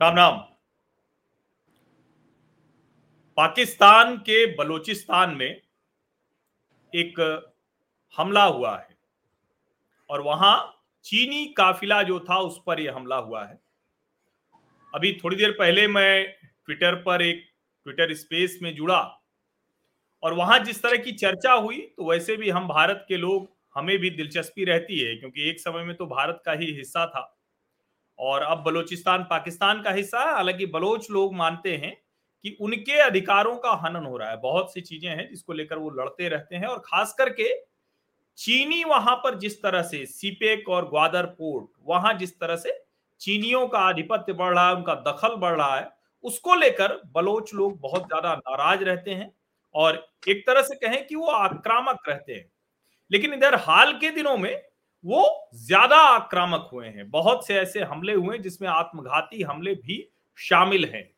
राम राम पाकिस्तान के बलूचिस्तान में एक हमला हुआ है और वहाँ चीनी काफिला जो था उस पर यह हमला हुआ है। अभी थोड़ी देर पहले मैं ट्विटर पर एक ट्विटर स्पेस में जुड़ा और वहाँ जिस तरह की चर्चा हुई तो वैसे भी हम भारत के लोग, हमें भी दिलचस्पी रहती है, क्योंकि एक समय में तो भारत का ही हिस्सा था। और अब बलूचिस्तान पाकिस्तान का हिस्सा है। हालाँकि बलोच लोग मानते हैं कि उनके अधिकारों का हनन हो रहा है। बहुत सी चीज़ें हैं जिसको लेकर वो लड़ते रहते हैं और खास करके चीनी वहाँ पर जिस तरह से सीपेक और ग्वादर पोर्ट, वहाँ जिस तरह से चीनियों का आधिपत्य बढ़ रहा है, उनका दखल बढ़ रहा है, उसको लेकर बलोच लोग बहुत ज़्यादा नाराज़ रहते हैं और एक तरह से कहें कि वो आक्रामक रहते हैं। लेकिन इधर हाल के दिनों में वो ज़्यादा आक्रामक हुए हैं। बहुत से ऐसे हमले हुए जिसमें आत्मघाती हमले भी शामिल हैं।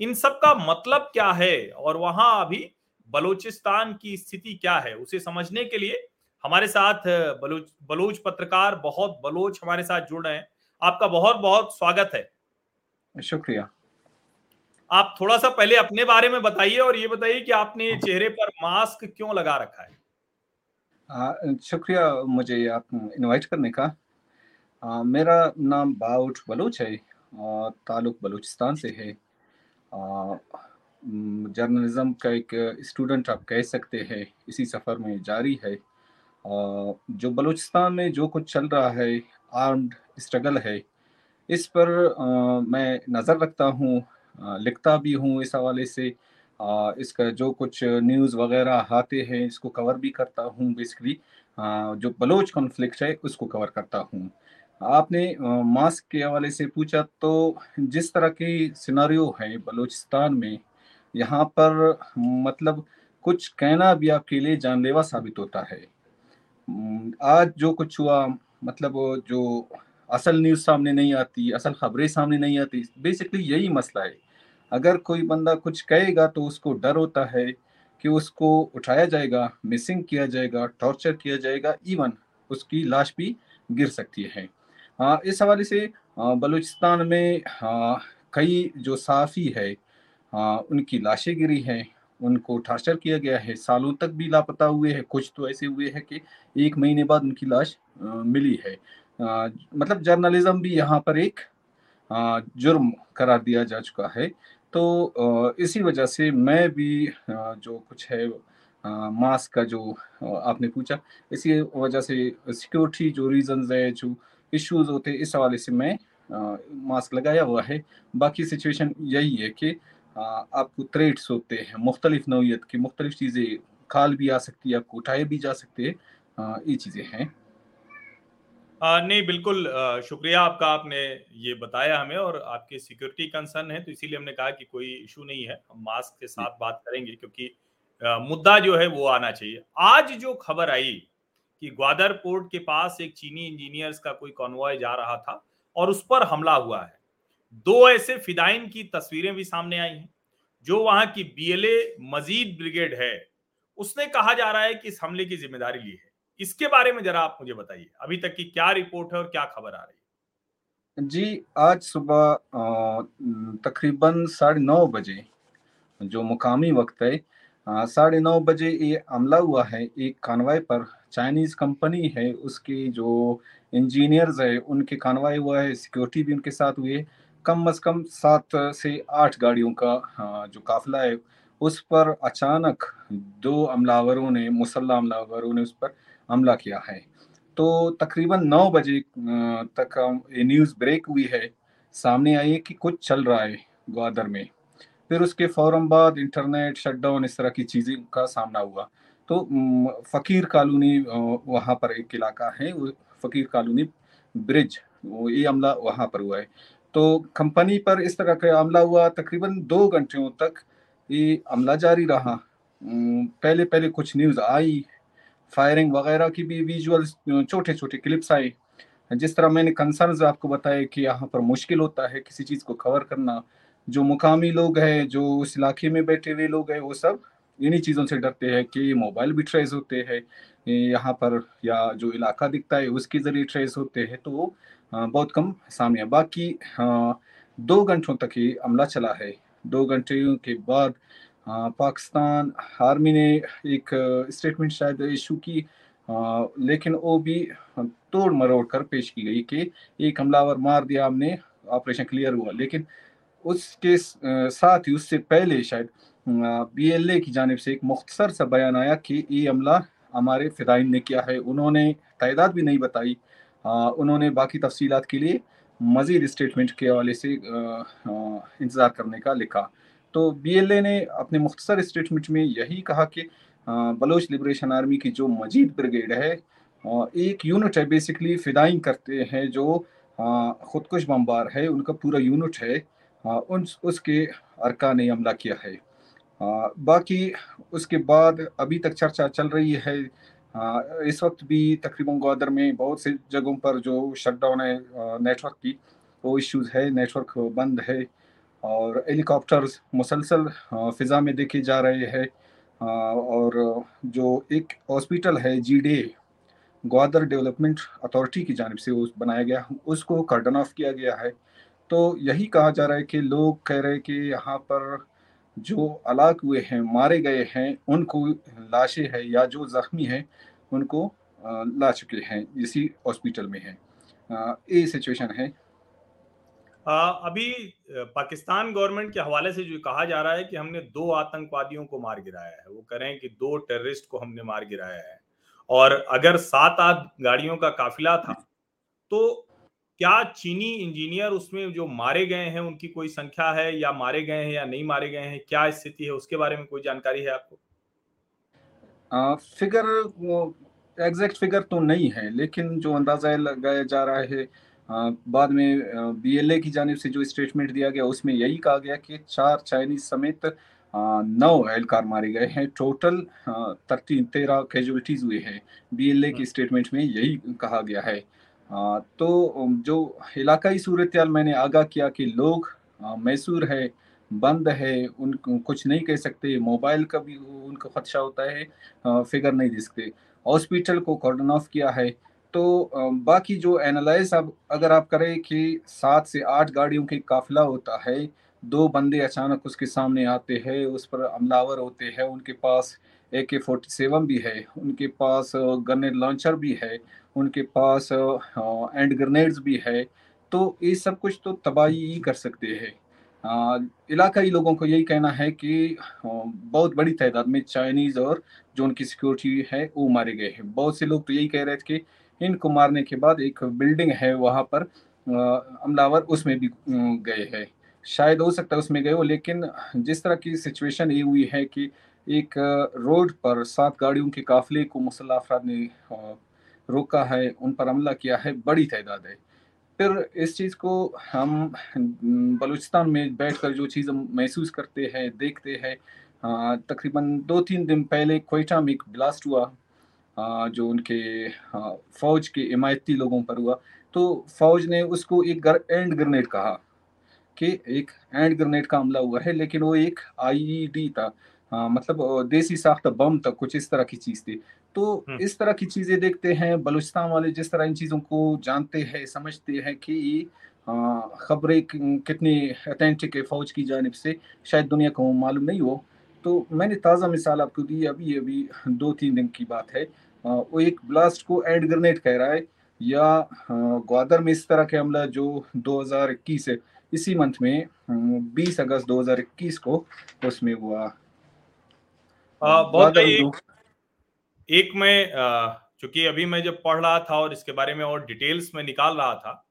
इन सब का मतलब क्या है और वहाँ अभी बलूचिस्तान की स्थिति क्या है उसे समझने के लिए हमारे साथ बलूच बलूच पत्रकार बहुत बलोच हमारे साथ जुड़ रहे हैं। आपका बहुत बहुत स्वागत है। शुक्रिया। आप थोड़ा सा पहले अपने बारे में बताइए और ये बताइए कि आपने चेहरे पर मास्क क्यों लगा रखा है? शुक्रिया मुझे आप इनवाइट करने का। आ, मेरा नाम बाउट बलूच है और ताल्लुक बलूचिस्तान से है। जर्नलिज्म का एक स्टूडेंट आप कह सकते हैं इसी सफ़र में जारी है। आ, जो बलूचिस्तान में जो कुछ चल रहा है आर्म्ड स्ट्रगल है इस पर आ, मैं नज़र रखता हूँ लिखता भी हूँ इस हवाले से। इसका जो कुछ न्यूज़ वगैरह आते हैं, इसको कवर भी करता हूँ बेसिकली जो बलोच कॉन्फ्लिक्ट है, उसको कवर करता हूँ। आपने मास्क के हवाले से पूछा तो जिस तरह की सिनारियो है बलूचिस्तान में, यहाँ पर मतलब कुछ कहना भी आपके लिए जानलेवा साबित होता है। आज जो कुछ हुआ मतलब जो असल न्यूज़ सामने नहीं आती, असल खबरें सामने नहीं आती बेसिकली यही मसला है। अगर कोई बंदा कुछ कहेगा तो उसको डर होता है कि उसको उठाया जाएगा मिसिंग किया जाएगा टॉर्चर किया जाएगा इवन उसकी लाश भी गिर सकती है। हाँ इस हवाले से बलूचिस्तान में हाँ कई जो साफ़ी है हाँ उनकी लाशें गिरी हैं उनको टॉर्चर किया गया है। सालों तक भी लापता हुए हैं। कुछ तो ऐसे हुए हैं कि एक महीने बाद उनकी लाश मिली है। आ, मतलब जर्नलिज्म भी यहाँ पर एक आ, जुर्म करार दिया जा चुका है। तो इसी वजह से मैं भी जो कुछ है मास्क का जो आपने पूछा, इसी वजह से सिक्योरिटी जो रीजंस है, जो इश्यूज़ होते हैं, इस हवाले से मैं मास्क लगाया हुआ है। बाकी सिचुएशन यही है कि आपको थ्रेट्स होते हैं, मुख्तलिफ़ नौीयत की मुख्तलिफ़ चीज़ें, खाल भी आ सकती है, आपको उठाए भी जा सकते हैं ये चीज़ें हैं। आ, नहीं बिल्कुल शुक्रिया आपका आपने ये बताया हमें और आपके सिक्योरिटी कंसर्न है तो इसीलिए हमने कहा कि कोई इशू नहीं है हम मास्क के साथ बात करेंगे क्योंकि आ, मुद्दा जो है वो आना चाहिए। आज जो खबर आई कि ग्वादर पोर्ट के पास एक चीनी इंजीनियर्स का कोई कॉन्वॉय जा रहा था और उस पर हमला हुआ है दो ऐसे फिदाइन की तस्वीरें भी सामने आई हैं जो वहाँ की बीएलए मजीद ब्रिगेड है उसने कहा जा रहा है कि इस हमले की ज़िम्मेदारी ली है। इसके बारे में जरा आप मुझे बताइए, अभी तक की क्या रिपोर्ट है और क्या खबर आ रही है? जी, आज सुबह तकरीबन साढ़े नौ बजे, जो मुकामी वक्त है साढ़े नौ बजे ये हमला हुआ है, एक कानवाई पर चाइनीज़ कंपनी है, उसके जो इंजीनियर्स है, उनके कानवाई हुआ है, सिक्योरिटी भी उनके साथ हुई कम अज कम सात से आठ गाड़ियों का जो काफिला है, उस पर अचानक दो हमलावरों ने, मुसल्ला हमलावरों ने उस पर हमला किया है। तो तकरीबन नौ बजे तक ये न्यूज़ ब्रेक हुई है। सामने आई है कि कुछ चल रहा है ग्वादर में। फिर उसके फ़ौरन बाद इंटरनेट शटडाउन इस तरह की चीज़ें का सामना हुआ। तो फ़कीर कॉलोनी वहाँ पर एक इलाका है फ़कीर कॉलोनी ब्रिज ये हमला वहाँ पर हुआ है। तो कंपनी पर इस तरह का हमला हुआ, तकरीबन दो घंटों तक ये हमला जारी रहा। पहले पहले कुछ न्यूज़ आई फायरिंग वगैरह की भी विजुअल छोटे छोटे क्लिप्स आए। जिस तरह मैंने कंसर्न आपको बताया कि यहाँ पर मुश्किल होता है किसी चीज़ को कवर करना, जो मुकामी लोग हैं, जो उस इलाके में बैठे हुए लोग हैं, वो सब इन्हीं चीज़ों से डरते हैं कि मोबाइल भी ट्रेस होते हैं यहाँ पर या जो इलाका दिखता है उसके ज़रिए ट्रेस होते हैं तो बहुत कम सामने बाकी दो घंटों तक ही अमला चला है। दो घंटे के बाद पाकिस्तान आर्मी ने एक स्टेटमेंट शायद इशू की आ, लेकिन वो भी तोड़ मरोड़ कर पेश की गई कि एक हमलावर मार दिया हमने ऑपरेशन क्लियर हुआ। लेकिन उसके साथ ही उससे पहले शायद बी एल ए की जानब से एक मुख्तसर सा बयान आया कि ये हमला हमारे फिदाइन ने किया है। उन्होंने तादाद भी नहीं बताई। उन्होंने बाकी तफसीत के लिए मजीद स्टेटमेंट के हवाले से इंतज़ार करने का लिखा। तो बी एल ए ने अपने मुख्तसर स्टेटमेंट में यही कहा कि बलोच लिबरेशन आर्मी की जो मजीद ब्रिगेड है एक यूनिट है बेसिकली फिदाइंग करते हैं जो खुदकुश बम्बार है, उनका पूरा यूनिट है उन, उसके अरका ने हमला किया है। बाकी उसके बाद अभी तक चर्चा चल रही है इस वक्त भी तकरीबन ग्वादर में बहुत से जगहों पर जो शटडाउन है नेटवर्क की, वो इश्यूज़ है नेटवर्क बंद है और हेलीकॉप्टर्स मुसलसल फ़िज़ा में देखे जा रहे हैं। और जो एक हॉस्पिटल है जी डे ग्वादर डेवलपमेंट अथॉरिटी की जानब से उस बनाया गया, उसको कर्डन ऑफ़ किया गया है। तो यही कहा जा रहा है कि लोग कह रहे हैं कि यहाँ पर जो अलाक हुए हैं, मारे गए हैं, उनको लाशें हैं या जो ज़ख्मी हैं, उनको ला चुके हैं, इसी हॉस्पिटल में हैं। ये सिचुएशन है। अभी पाकिस्तान गवर्नमेंट के हवाले से जो कहा जा रहा है कि हमने दो आतंकवादियों को मार गिराया है। वो करें कि दो टेररिस्ट को हमने मार गिराया है। और अगर सात आठ गाड़ियों का काफिला था तो क्या चीनी इंजीनियर उसमें जो मारे गए हैं, उनकी कोई संख्या है या मारे गए हैं या नहीं मारे गए हैं? क्या स्थिति है? उसके बारे में कोई जानकारी है आपको? फिगर एग्जैक्ट फिगर तो नहीं है, लेकिन जो अंदाज़ा लगाया जा रहा है बाद में बीएलए की जानब से जो स्टेटमेंट दिया गया उसमें यही कहा गया कि चार चाइनीज़ समेत नौ एहलकार मारे गए हैं। टोटल थर्टीन तेरह कैजुअलिटीज हुए हैं। बीएलए की स्टेटमेंट में यही कहा गया है। तो जो इलाकाई सूरत मैंने आगाह किया कि लोग मैसूर है बंद है उन कुछ नहीं कह सकते मोबाइल का भी उनका खदशा होता है फिगर नहीं दे सकते हॉस्पिटल को कॉर्डन ऑफ़ किया है। तो बाकी जो एनालाइज अब अगर आप करें कि सात से आठ गाड़ियों की काफिला होता है, दो बंदे अचानक उसके सामने आते हैं, उस पर हमलावर होते हैं, उनके पास ए के फोर्टी सेवन भी है, उनके पास गनेट लॉन्चर भी है, उनके पास एंड ग्रेनेड्स भी है तो ये सब कुछ तो तबाही ही कर सकते हैं। इलाकाई लोगों को यही कहना है कि बहुत बड़ी तादाद में चाइनीज़ और जो उनकी सिक्योरिटी है, वो मारे गए हैं। बहुत से लोग तो यही कह रहे थे कि इनको मारने के बाद एक बिल्डिंग है वहाँ पर अमलावर उसमें भी गए हैं। शायद हो सकता है उसमें गए हो, लेकिन जिस तरह की सिचुएशन ये हुई है कि एक रोड पर सात गाड़ियों के काफिले को मुसल्ला अफराद ने रोका है, उन पर हमला किया है, बड़ी तादाद है। फिर इस चीज़ को हम बलूचिस्तान में बैठकर जो चीज़ हम महसूस करते हैं, देखते हैं तकरीबन दो तीन दिन पहले कोयटा में एक ब्लास्ट हुआ। जो उनके फौज के इमायती लोगों पर हुआ। तो फौज ने उसको एक गर, एंड ग्रेनेड कहा कि एक एंड ग्रेनेड का हमला हुआ है लेकिन वो एक आईईडी था। आ, मतलब देसी साख्त बम तक कुछ इस तरह की चीज़ थी। तो हम्म। इस तरह की चीज़ें देखते हैं बलूचिस्तान वाले जिस तरह इन चीज़ों को जानते हैं समझते हैं कि खबरें कितनी अथेंटिक है फौज की जानब से शायद दुनिया को मालूम नहीं हो। तो मैंने ताज़ा मिसाल आपको दी अभी अभी दो तीन दिन की बात है। वो एक ब्लास्ट को एंड ग्रेनेड कह रहा है। या ग्वादर में इस तरह के हमला जो 2021 है इसी मंथ में 20 अगस्त 2021 को उसमें हुआ। आ, बहुत एक, एक मैं चूँकि अभी मैं जब पढ़ रहा था और इसके बारे में और डिटेल्स में निकाल रहा था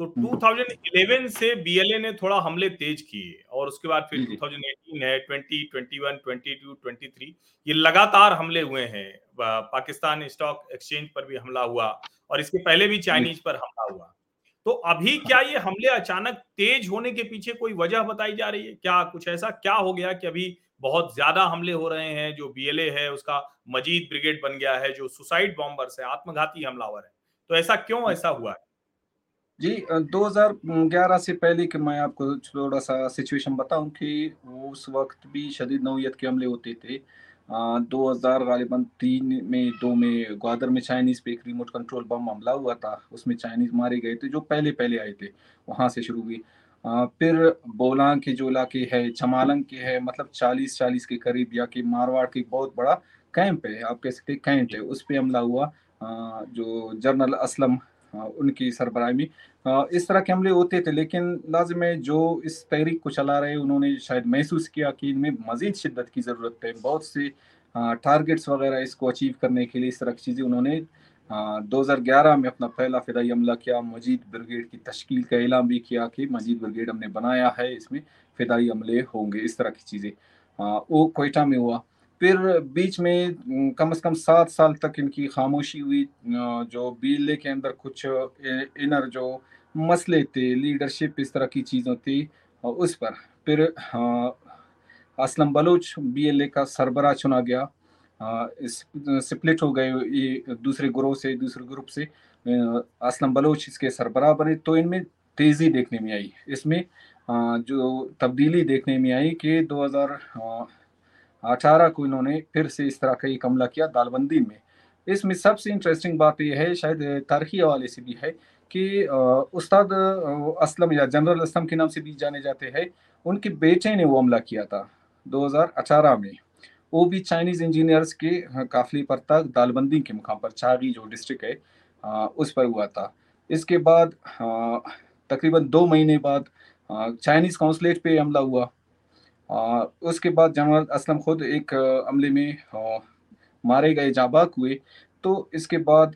तो 2011 हम्म। से बीएलए ने थोड़ा हमले तेज किए और उसके बाद फिर 2018 है 20, 21, 22, 23 ये लगातार हमले हुए हैं। पाकिस्तान स्टॉक एक्सचेंज पर भी हमला हुआ और इसके पहले भी चाइनीज़ पर हमला हुआ। तो अभी हाँ। क्या ये हमले अचानक तेज होने के पीछे कोई वजह बताई जा रही है? क्या कुछ ऐसा क्या हो गया कि अभी बहुत ज़्यादा हमले हो रहे हैं? जो बीएलए है उसका मजीद ब्रिगेड बन गया है जो सुसाइड बॉम्बर्स है आत्मघाती हमलावर है। तो ऐसा क्यों ऐसा हुआ है? जी 2011 से पहले कि मैं आपको थोड़ा सा सिचुएशन बताऊँ कि उस वक्त भी शदीद नौीयत के हमले होते थे। दो हज़ार गालिबा तीन में, दो में ग्वादर में चाइनीज़ पे एक रिमोट कंट्रोल बम हमला हुआ था। उसमें चाइनीज़ मारे गए थे, जो पहले पहले आए थे। वहाँ से शुरू हुई। फिर बोलांग के जो इलाके है, चमालंग के है मतलब चालीस चालीस के करीब या कि मारवाड़ की बहुत बड़ा कैंप है, आप कह सकते कैंट है। उस पर हमला हुआ। जो जनरल असलम उनकी सरबराही में। इस तरह के हमले होते थे, लेकिन लाजम है जो इस तहरीक को चला रहे उन्होंने शायद महसूस किया कि इनमें मजीद शिद्दत की ज़रूरत है। बहुत से टारगेट्स वगैरह इसको अचीव करने के लिए इस तरह की चीज़ें उन्होंने दो हज़ार ग्यारह में अपना पहला फिदाई हमला किया, मजीद ब्रिगेड की तश्कील का ऐलान भी किया कि मजीद ब्रिगेड हमने बनाया है, इसमें फिदाई हमले होंगे, इस तरह की चीज़ें। वो कोयटा में हुआ। फिर बीच में कम से कम सात साल तक इनकी खामोशी हुई जो बीले के अंदर कुछ इनर जो मसले थे, लीडरशिप इस तरह की चीज़ों थी उस पर। फिर असलम बलूच बी का सरबरा चुना गया। स्प्लिट हो गए ये दूसरे ग्रोह से, दूसरे ग्रुप से असलम बलोच इसके सरबराह बने। तो इनमें तेज़ी देखने में आई। इसमें जो तब्दीली देखने में आई कि 2018 को इन्होंने फिर से इस तरह का एक हमला किया दालबंदी में। इसमें सबसे इंटरेस्टिंग बात यह है शायद तारीखी हवाले से भी है कि उस्ताद असलम या जनरल असलम के नाम से भी जाने जाते हैं। उनके बेटे ने वो हमला किया था 2018 में। वो भी चाइनीज़ इंजीनियर्स के हाँ, काफिले पर तक दालबंदी के मुकाम पर चागी जो डिस्ट्रिक्ट है उस पर हुआ था। इसके बाद तकरीबन दो महीने बाद चाइनीज़ काउंसलेट पे हमला हुआ। उसके बाद जनरल असलम खुद एक हमले में मारे गए, जाबाक हुए। तो इसके बाद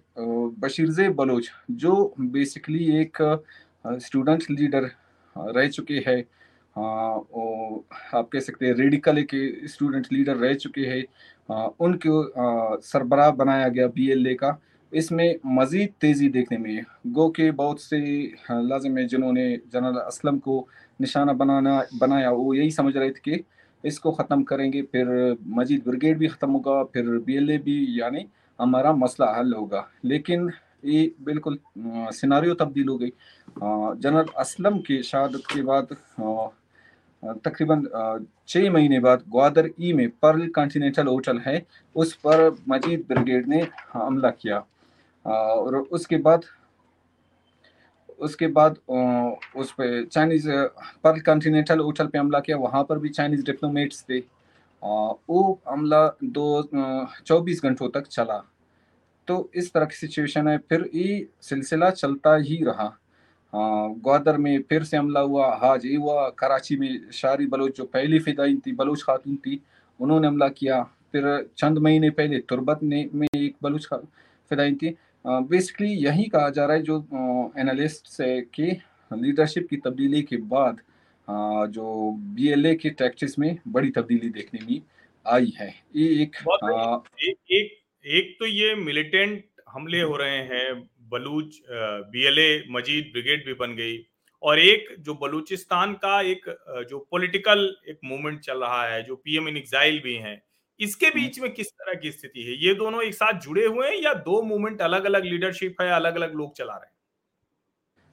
बशीरजे बलोच, जो बेसिकली एक स्टूडेंट लीडर रह चुके हैं। आप कह सकते हैं रेडिकल के स्टूडेंट लीडर रह चुके हैं। उनको सरबराह बनाया गया बी का। इसमें मज़ीद तेज़ी देखने में, गो के बहुत से लाजम है जिन्होंने जनरल असलम को निशाना बनाना, बनाया वो यही समझ रहे थे कि इसको ख़त्म करेंगे, फिर मजीद ब्रिगेड भी ख़त्म होगा, फिर बी भी, यानी हमारा मसला हल होगा। लेकिन ये बिल्कुल सिनारियो तब्दील हो गई। जनरल असलम की शहादत के बाद तकरीबन छः महीने बाद ग्वादर ई में पर्ल कॉन्टिनेंटल होटल है, उस पर मजीद ब्रिगेड ने हमला किया। और उसके बाद उसके बाद उस पर चाइनीज़ पर्ल कॉन्टिनेंटल होटल पे हमला किया। वहाँ पर भी चाइनीज़ डिप्लोमेट्स थे। वो हमला दो चौबीस घंटों तक चला। तो इस तरह की सिचुएशन है। फिर ये सिलसिला चलता ही रहा। ग्वादर में फिर से हमला हुआ। हाज ये हुआ, कराची में शारी बलोच जो पहली फिदाइन थी, बलोच खातून थी, उन्होंने हमला किया। फिर चंद महीने पहले तुरबत ने में एक बलोच फिदाइन थी। बेसिकली यही कहा जा रहा है जो एनालिस्ट है कि लीडरशिप की तब्दीली के बाद जो बी एल ए के टैक्टिस में बड़ी तब्दीली देखने में आई है। ये एक, आ, एक एक एक तो ये मिलिटेंट हमले हो रहे हैं बलूच बीएलए मजीद ब्रिगेड भी बन गई। और एक जो बलूचिस्तान का एक जो पॉलिटिकल एक मूवमेंट चल रहा है जो पीएम इन एग्जाइल भी हैं इसके हम्म। बीच में किस तरह की स्थिति है ये दोनों एक साथ जुड़े हुए हैं या दो मूवमेंट अलग अलग लीडरशिप है अलग अलग लोग चला रहे हैं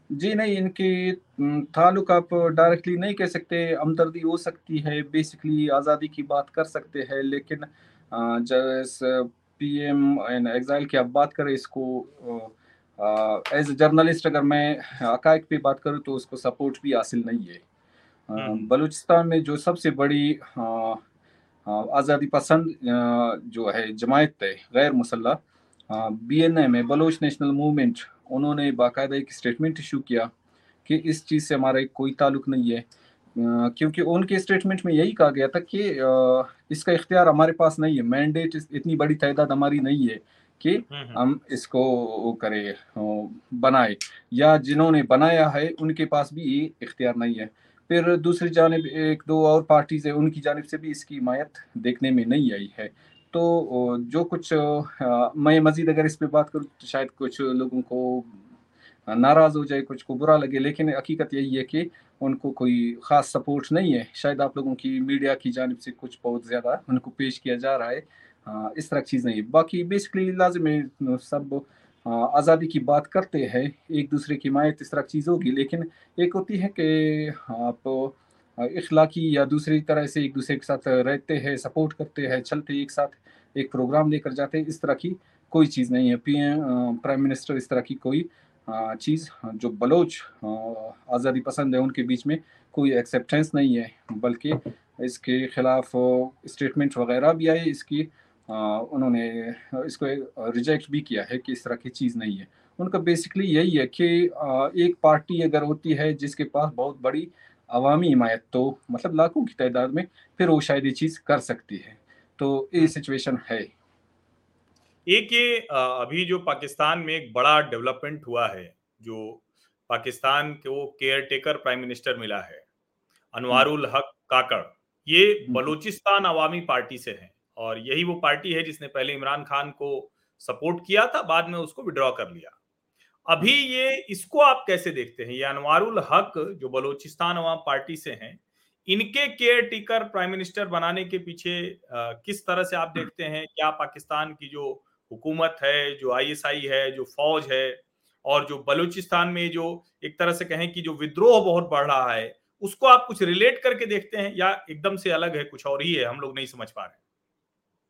जी नहीं इनकी ताल्लुक आप डायरेक्टली नहीं कह सकते हमदर्दी हो सकती है बेसिकली आज़ादी की बात कर सकते हैं लेकिन जब पीएम एन एग्जाइल की आप बात करें इसको एज ए जर्नलिस्ट अगर मैं हकाइक पे बात करूँ तो उसको सपोर्ट भी हासिल नहीं है हम्म। बलूचिस्तान में जो सबसे बड़ी आज़ादी पसंद जो है जमायत है गैर मुसल्ला बी एन एम है बलोच नेशनल मूवमेंट उन्होंने बाकायदा एक स्टेटमेंट इशू किया कि इस चीज़ से हमारा कोई ताल्लुक नहीं है क्योंकि उनके स्टेटमेंट में यही कहा गया था कि इसका इख्तियार हमारे पास नहीं है मैंडेट इतनी बड़ी तादाद हमारी नहीं है कि हम्म, हम्म। हम इसको करें बनाए या जिन्होंने बनाया है उनके पास भी ये इख्तियार नहीं है फिर दूसरी जानब एक दो और पार्टीज़ है उनकी जानब से भी इसकी हिमायत देखने में नहीं आई है। तो जो कुछ आ, मैं मजीद अगर इस पर बात करूँ तो शायद कुछ लोगों को नाराज़ हो जाए कुछ को बुरा लगे लेकिन हकीकत यही है कि उनको कोई ख़ास सपोर्ट नहीं है। शायद आप लोगों की मीडिया की जानब से कुछ बहुत ज़्यादा उनको पेश किया जा रहा है। हाँ, इस तरह की चीज़ नहीं है। बाकी बेसिकली लाजम सब आज़ादी की बात करते हैं, एक दूसरे की हिमायत इस तरह चीज़ होगी लेकिन एक होती है कि आप इखलाकी या दूसरी तरह से एक दूसरे के साथ रहते हैं, सपोर्ट करते हैं, चलते एक साथ एक प्रोग्राम लेकर जाते हैं, इस तरह की कोई चीज़ नहीं है। पी प्राइम मिनिस्टर इस तरह की कोई चीज़ जो बलोच आज़ादी पसंद है, उनके बीच में कोई एक्सेप्टेंस नहीं है, बल्कि इसके खिलाफ स्टेटमेंट वगैरह भी आए, इसकी उन्होंने इसको रिजेक्ट भी किया है कि इस तरह की चीज़ नहीं है। उनका बेसिकली यही है कि एक पार्टी अगर होती है जिसके पास बहुत बड़ी अवामी हिमायत तो मतलब लाखों की तादाद में फिर वो शायद ये चीज़ कर सकती है। तो ये सिचुएशन है। एक ये अभी जो पाकिस्तान में एक बड़ा डेवलपमेंट हुआ है जो पाकिस्तान को केयर टेकर प्राइम मिनिस्टर मिला है अनवारुल हक काकड़ ये हम्म। बलूचिस्तान अवामी पार्टी से है। और यही वो पार्टी है जिसने पहले इमरान खान को सपोर्ट किया था बाद में उसको विड्रॉ कर लिया। अभी ये इसको आप कैसे देखते हैं? ये अनवारुल हक जो बलूचिस्तान अवाम पार्टी से हैं इनके केयर टेकर प्राइम मिनिस्टर बनाने के पीछे आ, किस तरह से आप देखते हैं? क्या पाकिस्तान की जो हुकूमत है जो आईएसआई है जो फौज है और जो बलूचिस्तान में जो एक तरह से कहें कि जो विद्रोह बहुत बढ़ रहा है उसको आप कुछ रिलेट करके देखते हैं? या एकदम से अलग है कुछ और ही है हम लोग नहीं समझ पा रहे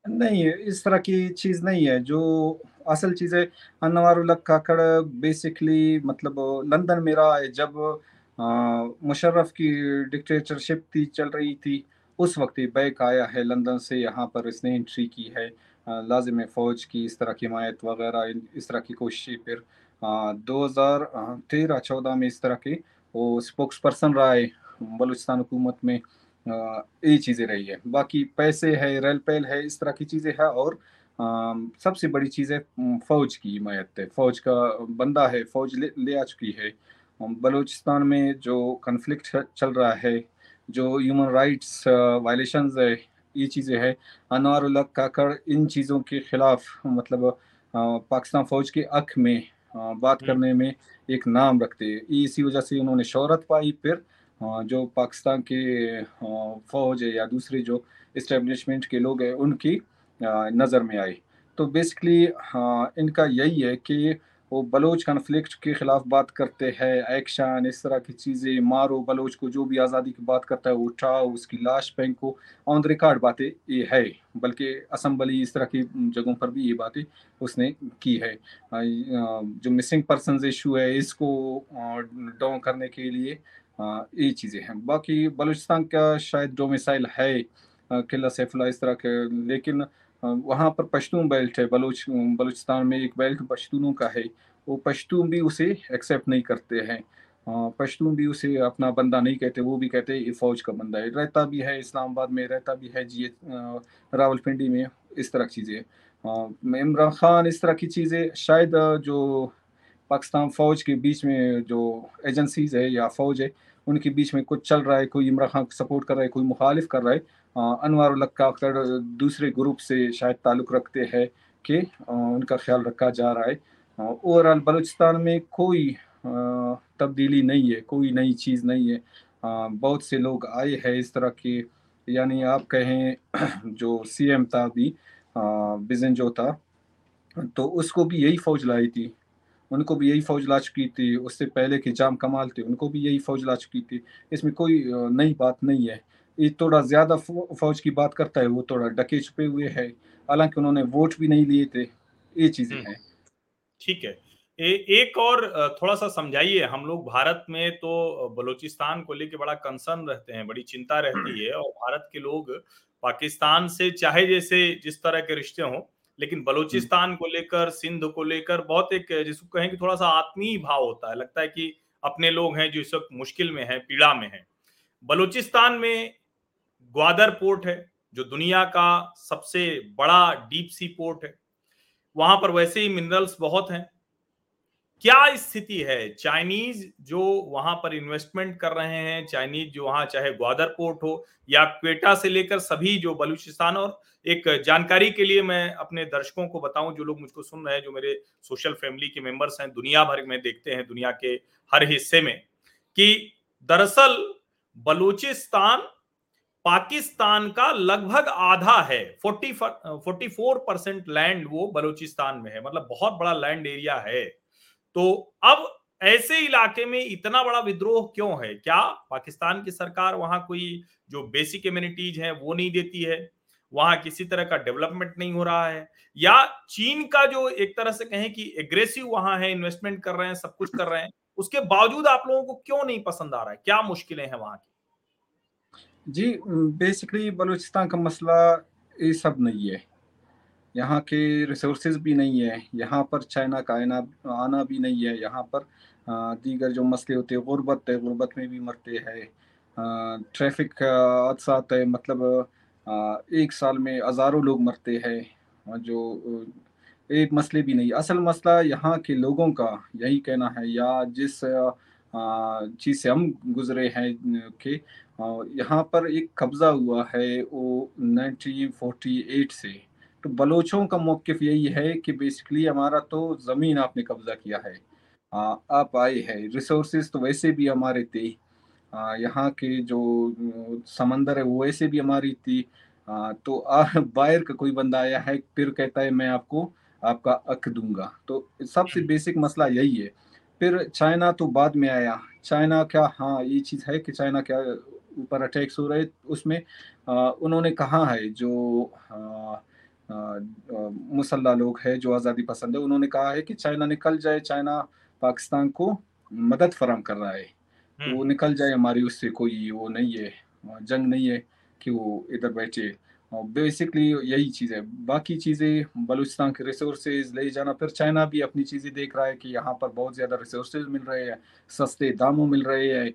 नहीं है इस तरह की चीज़ नहीं है। जो असल चीज़ है अनवारुल काकड़ बेसिकली मतलब लंदन में रहा है, जब मुशर्रफ की डिक्टेटरशिप थी, चल रही थी, उस वक्त ही बैक आया है लंदन से, यहाँ पर इसने एंट्री की है लाजिम फ़ौज की, इस तरह की हिमायत वगैरह इस तरह की कोशिश, फिर दो हज़ार तेरह, चौदह में इस तरह की वो स्पोक्स पर्सन रहा है, बलूचिस्तान हुकूमत में ये चीज़ें रही है। बाकी पैसे है रेल पेल है इस तरह की चीज़ें है और आ, सबसे बड़ी चीज़ है फ़ौज की हिमायत है। फ़ौज का बंदा है फ़ौज ले, ले आ चुकी है। बलूचिस्तान में जो कन्फ्लिक्ट चल रहा है जो ह्यूमन राइट्स वायलेशन है ये चीज़ें है। अनवर काकड़ इन चीज़ों के खिलाफ मतलब पाकिस्तान फ़ौज के अख में बात हम्म। करने में एक नाम रखते हैं। इसी वजह से उन्होंने शहरत पाई फिर जो पाकिस्तान के फौज है या दूसरे जो इस्टेब्लिशमेंट के लोग हैं, उनकी नज़र में आए तो बेसिकली इनका यही है कि वो बलोच कन्फ्लिक्ट के खिलाफ बात करते हैं एक्शन इस तरह की चीज़ें, मारो बलोच को, जो भी आज़ादी की बात करता है, वो उठाओ, उसकी लाश फेंको ऑन द रिकॉर्ड बातें ये है, बल्कि असम्बली इस तरह की जगहों पर भी ये बातें उसने की है। जो मिसिंग पर्सन इशू है, इसको डाउन करने के लिए ये चीज़ें हैं। बाकी बलूचिस्तान का शायद डोमिसाइल है किला सैफुल्ला इस तरह के, लेकिन वहाँ पर पश्तून बेल्ट है। बलूच, बलूचिस्तान में एक बेल्ट पश्तूनों का है। वो पश्तून भी उसे एक्सेप्ट नहीं करते हैं। पश्तून भी उसे अपना बंदा नहीं कहते, वो भी कहते ये फौज का बंदा है। रहता भी है इस्लामाबाद में, रहता भी है जी रावलपिंडी में, इस तरह की चीज़ें। इमरान खान, इस तरह की चीज़ें, शायद जो पाकिस्तान फ़ौज के बीच में जो एजेंसीज है या फ़ौज है उनके बीच में कुछ चल रहा है, कोई इमरान खान को सपोर्ट कर रहा है, कोई मुखालिफ कर रहा है अनवर काकड़ दूसरे ग्रुप से शायद ताल्लुक़ रखते हैं कि उनका ख्याल रखा जा रहा है। ओवरऑल बलूचिस्तान में कोई तब्दीली नहीं है, कोई नई चीज़ नहीं है। बहुत से लोग आए हैं इस तरह के, यानी आप कहें, जो सीएम था अभी बिजन जो था तो उसको भी यही फौज लाई थी। उनको भी यही फौज ला चुकी थी उससे पहले के जाम कमाल थे उनको भी यही फौज ला चुकी थी। इसमें कोई नई बात नहीं है। ये थोड़ा ज़्यादा फौज की बात करता है वो थोड़ा डके छुपे हुए है। हालाँकि उन्होंने वोट भी नहीं लिए थे ये चीज़ें हम्म। हैं। ठीक है। ए, एक और थोड़ा सा समझाइए हम लोग भारत में तो बलूचिस्तान को लेके बड़ा कंसर्न रहते हैं बड़ी चिंता रहती है और भारत के लोग पाकिस्तान से चाहे जैसे जिस तरह के रिश्ते हों लेकिन बलूचिस्तान को लेकर, सिंध को लेकर बहुत एक जिसको कहें कि थोड़ा सा आत्मीय भाव होता है। लगता है कि अपने लोग हैं जो इस वक्त मुश्किल में है, पीड़ा में है। बलूचिस्तान में ग्वादर पोर्ट है, जो दुनिया का सबसे बड़ा डीप सी पोर्ट है। वहाँ पर वैसे ही मिनरल्स बहुत हैं। क्या स्थिति है? चाइनीज़ जो वहाँ पर इन्वेस्टमेंट कर रहे हैं चाइनीज़ जो वहाँ चाहे ग्वादर पोर्ट हो या क्वेटा से लेकर सभी जो बलूचिस्तान और एक जानकारी के लिए मैं अपने दर्शकों को बताऊँ, जो लोग मुझको सुन रहे हैं, जो मेरे सोशल फैमिली के मेंबर्स हैं, दुनिया भर में देखते हैं, दुनिया के हर हिस्से में, कि दरअसल बलूचिस्तान पाकिस्तान का लगभग आधा है forty forty four percent land वो बलूचिस्तान में है मतलब बहुत बड़ा लैंड एरिया है। तो अब ऐसे इलाके में इतना बड़ा विद्रोह क्यों है? क्या पाकिस्तान की सरकार वहाँ कोई जो बेसिक इम्यूनिटीज है, वो नहीं देती है? वहाँ किसी तरह का डेवलपमेंट नहीं हो रहा है? या चीन का जो एक तरह से कहें कि एग्रेसिव वहाँ है इन्वेस्टमेंट कर रहे हैं, सब कुछ कर रहे हैं, उसके बावजूद आप लोगों को क्यों नहीं पसंद आ रहा है? क्या मुश्किलें हैं वहाँ की? जी बेसिकली बलूचिस्तान का मसला ये सब नहीं है। यहाँ के रिसोर्सेज भी नहीं है, यहाँ पर चाइना का आना आना भी नहीं है, यहाँ पर दीगर जो मसले होते हैं, गुर्बत है, गुर्बत में भी मरते हैं ट्रैफ़िक हादसा है मतलब एक साल में हज़ारों लोग मरते हैं जो एक मसले भी नहीं। असल मसला यहाँ के लोगों का, यही कहना है, या जिस चीज़ से हम गुजरे हैं, कि यहाँ पर एक कब्ज़ा हुआ है, वो 1948 से। तो बलोचों का मौकफ यही है कि बेसिकली हमारा तो ज़मीन आपने कब्ज़ा किया है। आ, आप आए है रिसोर्सेज तो वैसे भी हमारे थे। यहाँ के जो समंदर है वो वैसे भी हमारी थी। आ, तो बाहर का कोई बंदा आया है फिर कहता है मैं आपको आपका अक दूँगा। तो सबसे बेसिक मसला यही है। फिर चाइना तो बाद में आया। चाइना क्या हाँ ये चीज़ है कि चाइना क्या ऊपर अटैक्स हो रहे उसमें आ, उन्होंने कहा है जो आ, मुसल्ला लोग हैं जो आज़ादी पसंद है उन्होंने कहा है कि चाइना निकल जाए चाइना पाकिस्तान को मदद फराम कर रहा है। तो वो हम्म। निकल जाए हमारी उससे कोई वो नहीं है जंग नहीं है कि वो इधर बैठे। बेसिकली यही चीज़ है। बाकी चीज़ें बलूचिस्तान के रिसोर्सेज ले जाना फिर चाइना भी अपनी चीज़ें देख रहा है कि यहाँ पर बहुत ज़्यादा रिसोर्सेज मिल रहे हैं सस्ते दामों मिल रहे हैं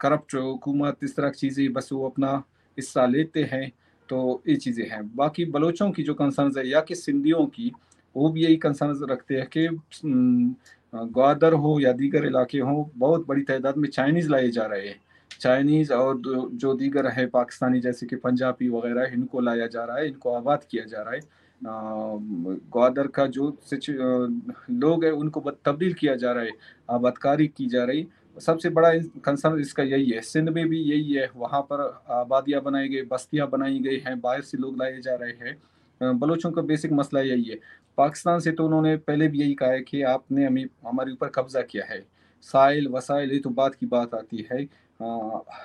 करप्ट हुकूमत इस तरह की चीज़ें बस वो अपना हिस्सा लेते हैं। तो ये चीज़ें हैं। बाकी बलोचों की जो कंसर्न है या कि सिंधियों की, वो भी यही कंसर्न रखते हैं कि ग्वादर हो या दीगर इलाके हों, बहुत बड़ी तादाद में चाइनीज़ लाए जा रहे हैं। चाइनीज़ और जो दीगर है पाकिस्तानी, जैसे कि पंजाबी वगैरह, इनको लाया जा रहा है, इनको आबाद किया जा रहा है। ग्वादर का जो लोग है, उनको तब्दील किया जा रहा है, आबादकारी की जा रही। सबसे बड़ा कंसर्न इसका यही है। सिंध में भी यही है। वहाँ पर आबादियाँ बनाई गई, बस्तियाँ बनाई गई हैं, बाहर से लोग लाए जा रहे हैं। बलोचों का बेसिक मसला यही है। पाकिस्तान से तो उन्होंने पहले भी यही कहा है कि आपने हमें, हमारे ऊपर कब्जा किया है। साइल, वसाइल, ये तो बात की बात आती है।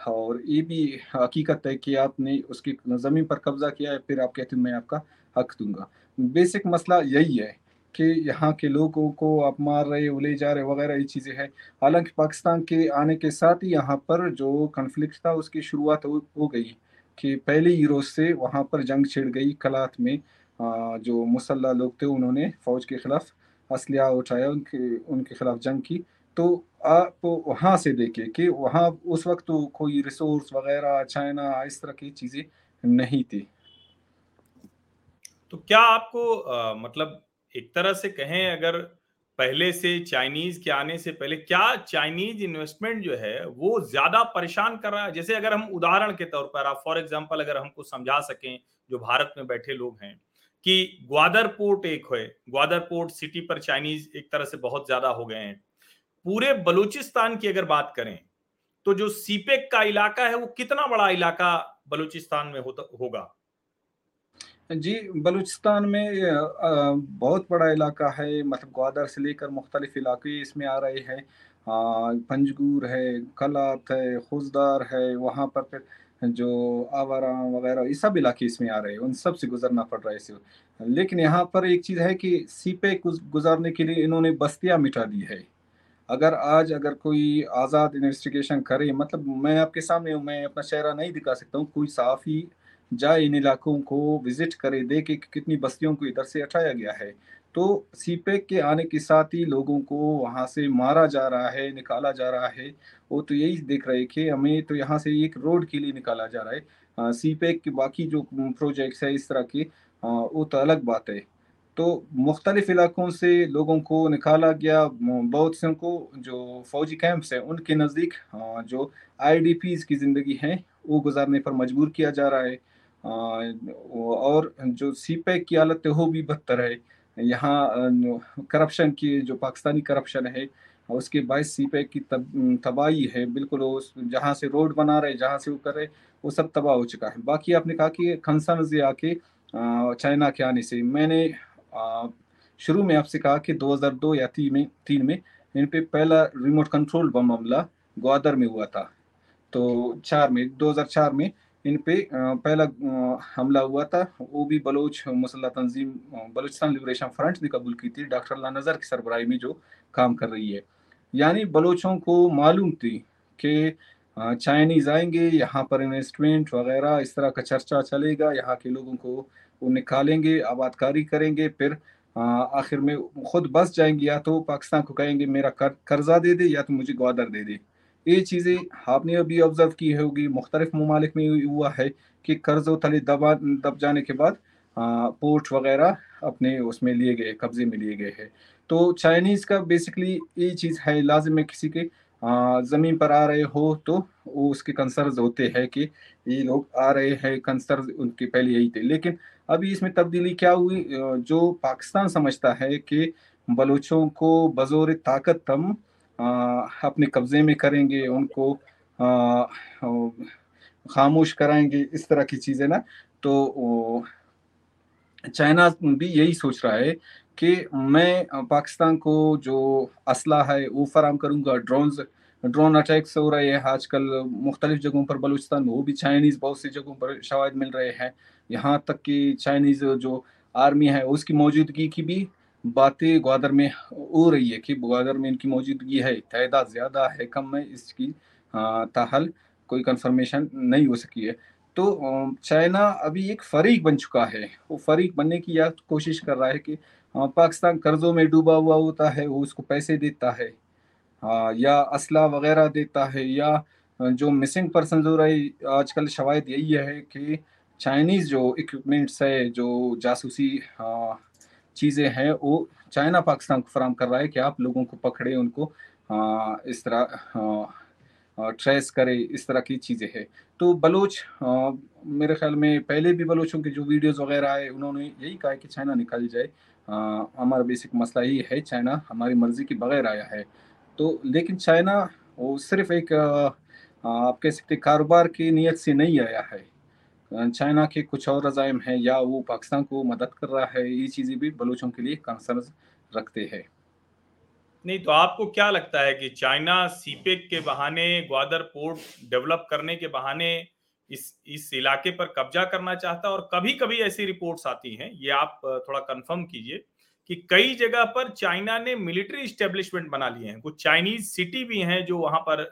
और ये भी हकीकत है कि आपने उसकी ज़मीन पर कब्जा किया है, फिर आप कहते हैं, मैं आपका हक दूँगा। बेसिक मसला यही है। कि यहाँ के लोगों को आप मार रहे उले जा रहे वगैरह ये चीज़ें हैं। हालाँकि पाकिस्तान के आने के साथ ही यहाँ पर जो कन्फ्लिक्ट था उसकी शुरुआत हो, हो गई कि पहले ही रोज़ से वहाँ पर जंग छिड़ गई। कलात में जो मुसल्ला लोग थे उन्होंने फ़ौज के ख़िलाफ़ असलिया उठाया उनके उनके खिलाफ जंग की। तो आप वहाँ से देखें कि वहाँ उस वक्त तो कोई रिसोर्स वगैरह चाइना इस तरह की चीज़ें नहीं थी। तो क्या आपको आ, मतलब एक तरह से कहें अगर पहले से चाइनीज़ के आने से पहले क्या चाइनीज़ इन्वेस्टमेंट जो है वो ज़्यादा परेशान कर रहा है? जैसे अगर हम उदाहरण के तौर पर आप, फॉर एग्जांपल, अगर हमको समझा सकें, जो भारत में बैठे लोग हैं, कि ग्वादर पोर्ट एक है ग्वादर पोर्ट सिटी पर चाइनीज़ एक तरह से बहुत ज़्यादा हो गए हैं। पूरे बलूचिस्तान की अगर बात करें तो जो सीपेक का इलाका है, वो कितना बड़ा इलाका बलूचिस्तान में होता, होगा? जी, बलूचिस्तान में बहुत बड़ा इलाका है मतलब ग्वादर से लेकर मुख्तलिफ़ इलाके इसमें आ रहे हैं। पंजगूर है कलात है खुजदार है, वहाँ पर फिर जो आवारा वगैरह, ये सब इलाके इसमें आ रहे हैं, उन सबसे गुजरना पड़ रहा है इसे। लेकिन यहाँ पर एक चीज़ है कि सीपे गुजारने के लिए इन्होंने बस्तियाँ मिटा दी है। अगर आज अगर कोई आज़ाद इन्वेस्टिगेशन करे मतलब मैं आपके सामने हूँ, मैं अपना चेहरा नहीं दिखा सकता हूँ, कोई साफ़ी जाए इन इलाकों को विज़िट करे, देखे कि कितनी बस्तियों को इधर से हटाया गया है। तो सीपेक के आने के साथ ही लोगों को वहाँ से मारा जा रहा है, निकाला जा रहा है। वो तो यही देख रहे कि हमें तो यहाँ से एक रोड के लिए निकाला जा रहा है। सीपेक के बाकी जो प्रोजेक्ट्स है इस तरह के वो तो अलग बात है। तो मुख्तलिफ़ इलाकों से लोगों को निकाला गया बहुत से उनको जो फौजी कैंप्स हैं उनके नज़दीक जो आई डी की ज़िंदगी है, वो गुजारने पर मजबूर किया जा रहा है। और जो सी पैक की हालत है वो भी बदतर है। यहाँ करप्शन की जो पाकिस्तानी करप्शन है उसके बाईस सी पैक की तब, तबाही है। बिल्कुल उस जहाँ से रोड बना रहे जहाँ से वो कर रहे वो सब तबाह हो चुका है। बाकी आपने कहा कि खनसा नजी आके चाइना के आने से। मैंने शुरू में आपसे कहा कि 2002 या तीन में तीन में इन पे पहला रिमोट कंट्रोल बम हमला ग्वादर में हुआ था। तो चार में 2004 में इन पे पहला हमला हुआ था। वो भी बलोच मुसल्ला तंजीम बलोचिस्तान लिबरेशन फ्रंट ने कबूल की थी डॉक्टर अल्लाह नज़र की सरबराही में जो काम कर रही है। यानी बलोचों को मालूम थी कि चाइनीज़ आएँगे यहाँ पर इन्वेस्टमेंट वगैरह इस तरह का चर्चा चलेगा यहाँ के लोगों को वो निकालेंगे आबादकारी करेंगे फिर आखिर में खुद बस जाएँगे या तो पाकिस्तान को कहेंगे मेरा कर, कर्जा दे दे या तो मुझे ग्वादर दे दे। ये चीज़ें आपने अभी ऑब्ज़र्व की होगी। मुख्तलिफ़ ममालिक में हुआ है कि कर्ज तले दबा, दब जाने के बाद पोर्ट वगैरह अपने उसमें लिए गए, कब्जे में लिए गए हैं। तो चाइनीज़ का बेसिकली ये चीज़ है, लाजिम है किसी के ज़मीन पर आ रहे हो तो वो उसके कंसर्न होते हैं कि ये लोग आ रहे हैं कंसर्न उनके पहले यही थे। लेकिन अभी इसमें तब्दीली क्या हुई? जो पाकिस्तान समझता है कि बलूचों को बजोर ताकत हम अपने कब्जे में करेंगे, उनको खामोश कराएँगे, इस तरह की चीज़ें ना। तो चाइना भी यही सोच रहा है कि मैं पाकिस्तान को जो असला है, वो फराम करूँगा। ड्रोन्स, ड्रोन अटैक्स हो रहे हैं आजकल, मुख्तलिफ़ जगहों पर, बलूचिस्तान में, वो भी चाइनीज़ बहुत सी जगहों पर शवाद मिल रहे हैं। यहाँ तक कि चाइनीज़ जो आर्मी है, उसकी मौजूदगी की भी बातें ग्वादर में हो रही है कि ग्वादर में इनकी मौजूदगी है, तादाद ज़्यादा है, कम है, इसकी ताहल कोई कंफर्मेशन नहीं हो सकी है। तो चाइना अभी एक फरीक बन चुका है। वो फरीक बनने की यह कोशिश कर रहा है कि पाकिस्तान कर्जों में डूबा हुआ होता है, वो उसको पैसे देता है या असला वगैरह देता है, या जो मिसिंग पर्सन हो रही आजकल शवायद यही है कि चाइनीज़ जो इक्विपमेंट्स है, जो जासूसी चीज़ें हैं वो चाइना पाकिस्तान को फराम कर रहा है कि आप लोगों को पकड़े उनको आ, इस तरह ट्रेस करे इस तरह की चीज़ें हैं। तो बलोच आ, मेरे ख्याल में पहले भी बलोचों के जो वीडियोस वगैरह आए उन्होंने यही कहा कि चाइना निकल जाए। हमारा बेसिक मसला यही है चाइना हमारी मर्ज़ी के बगैर आया है। तो लेकिन चाइना वो सिर्फ़ एक आ, आप कह सकते कारोबार की नीयत से नहीं आया है। चाइना के कुछ और रजायम हैं, या वो पाकिस्तान को मदद कर रहा है, ये चीज़ें भी बलूचों के लिए कंसर्न रखते हैं। नहीं तो आपको क्या लगता है कि चाइना सीपेक के बहाने, ग्वादर पोर्ट डेवलप करने के बहाने इस इस इलाके पर कब्जा करना चाहता और कभी कभी ऐसी रिपोर्ट्स आती हैं, ये आप, थोड़ा कंफर्म कीजिए, कि कई जगह पर चाइना ने मिलिट्री स्टेब्लिशमेंट बना लिए हैं। कुछ चाइनीज़ सिटी भी हैं जो वहाँ पर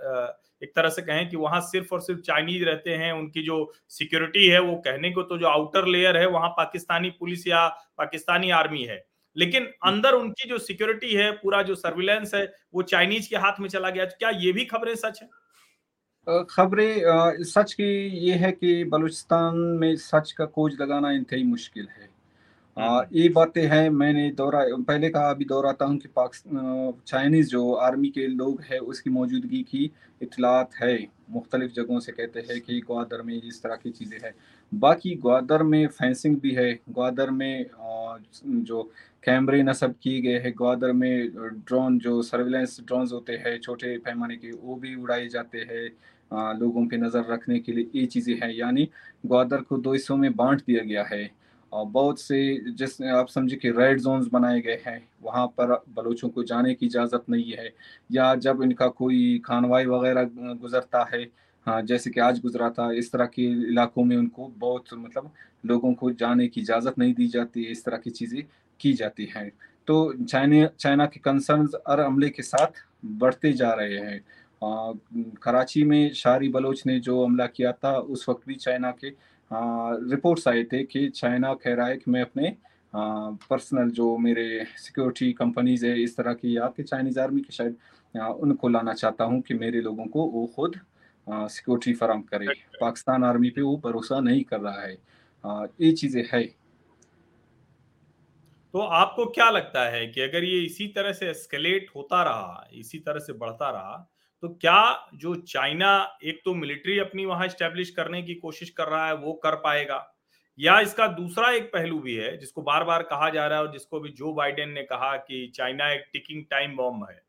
एक तरह से कहें कि वहाँ सिर्फ़ और सिर्फ़ चाइनीज़ रहते हैं उनकी जो सिक्योरिटी है वो कहने को तो जो आउटर लेयर है वहाँ पाकिस्तानी पुलिस या पाकिस्तानी आर्मी है। लेकिन अंदर उनकी जो सिक्योरिटी है पूरा जो सर्विलेंस है वो चाइनीज़ के हाथ में चला गया। तो क्या ये भी खबरें सच है? खबरें सच की ये है कि बलूचिस्तान में सच का खोज लगाना इंतहाई मुश्किल है। ये बातें हैं, मैंने दोहरा, पहले कहा, अभी दोहराता हूँ कि पाकिस्तान चाइनीज़ जो आर्मी के लोग हैं, उसकी मौजूदगी की इतलात है। मुख्तलिफ़ जगहों से कहते हैं कि ग्वादर में इस तरह की चीज़ें हैं। बाकी ग्वादर में फेंसिंग भी है। ग्वादर में जो कैमरे नस्ब किए गए हैं, ग्वादर में ड्रोन, जो सर्विलेंस ड्रोन होते हैं, छोटे पैमाने के, वो भी उड़ाए जाते हैं लोगों पे नज़र रखने के लिए ये चीज़ें हैं। यानी ग्वादर को दो हिस्सों में बांट दिया गया है। बहुत से जिस आप समझे कि रेड जोन्स बनाए गए हैं, वहाँ पर बलोचों को जाने की इजाज़त नहीं है, या जब इनका कोई खानवाई वगैरह गुजरता है हाँ जैसे कि आज गुजरा था, इस तरह के इलाकों में उनको बहुत मतलब लोगों को जाने की इजाज़त नहीं दी जाती, इस तरह की चीज़ें की जाती हैं। तो चाइना चाइना के कंसर्न हर हमले के साथ बढ़ते जा रहे हैं। कराची में शारी बलोच ने जो हमला किया था, उस वक्त भी चाइना के रिपोर्ट्स आए थे कि चाइना कह रहा है कि मैं अपने पर्सनल जो मेरे सिक्योरिटी कंपनीज़ है, इस तरह की या कि चाइनीज़ आर्मी के शायद उनको लाना चाहता हूँ कि मेरे लोगों को वो खुद सिक्योरिटी फराम करे। पाकिस्तान आर्मी पे वो भरोसा नहीं कर रहा है। ये चीज़ें है। तो आपको क्या लगता है कि अगर ये इसी तरह से एस्केलेट होता रहा, इसी तरह से बढ़ता रहा तो क्या जो चाइना एक तो मिलिट्री अपनी वहाँ स्टैब्लिश करने की कोशिश कर रहा है वो कर पाएगा? या इसका दूसरा एक पहलू भी है जिसको बार बार कहा जा रहा है और जिसको भी जो बाइडेन ने कहा कि चाइना एक टिकिंग टाइम बॉम्ब है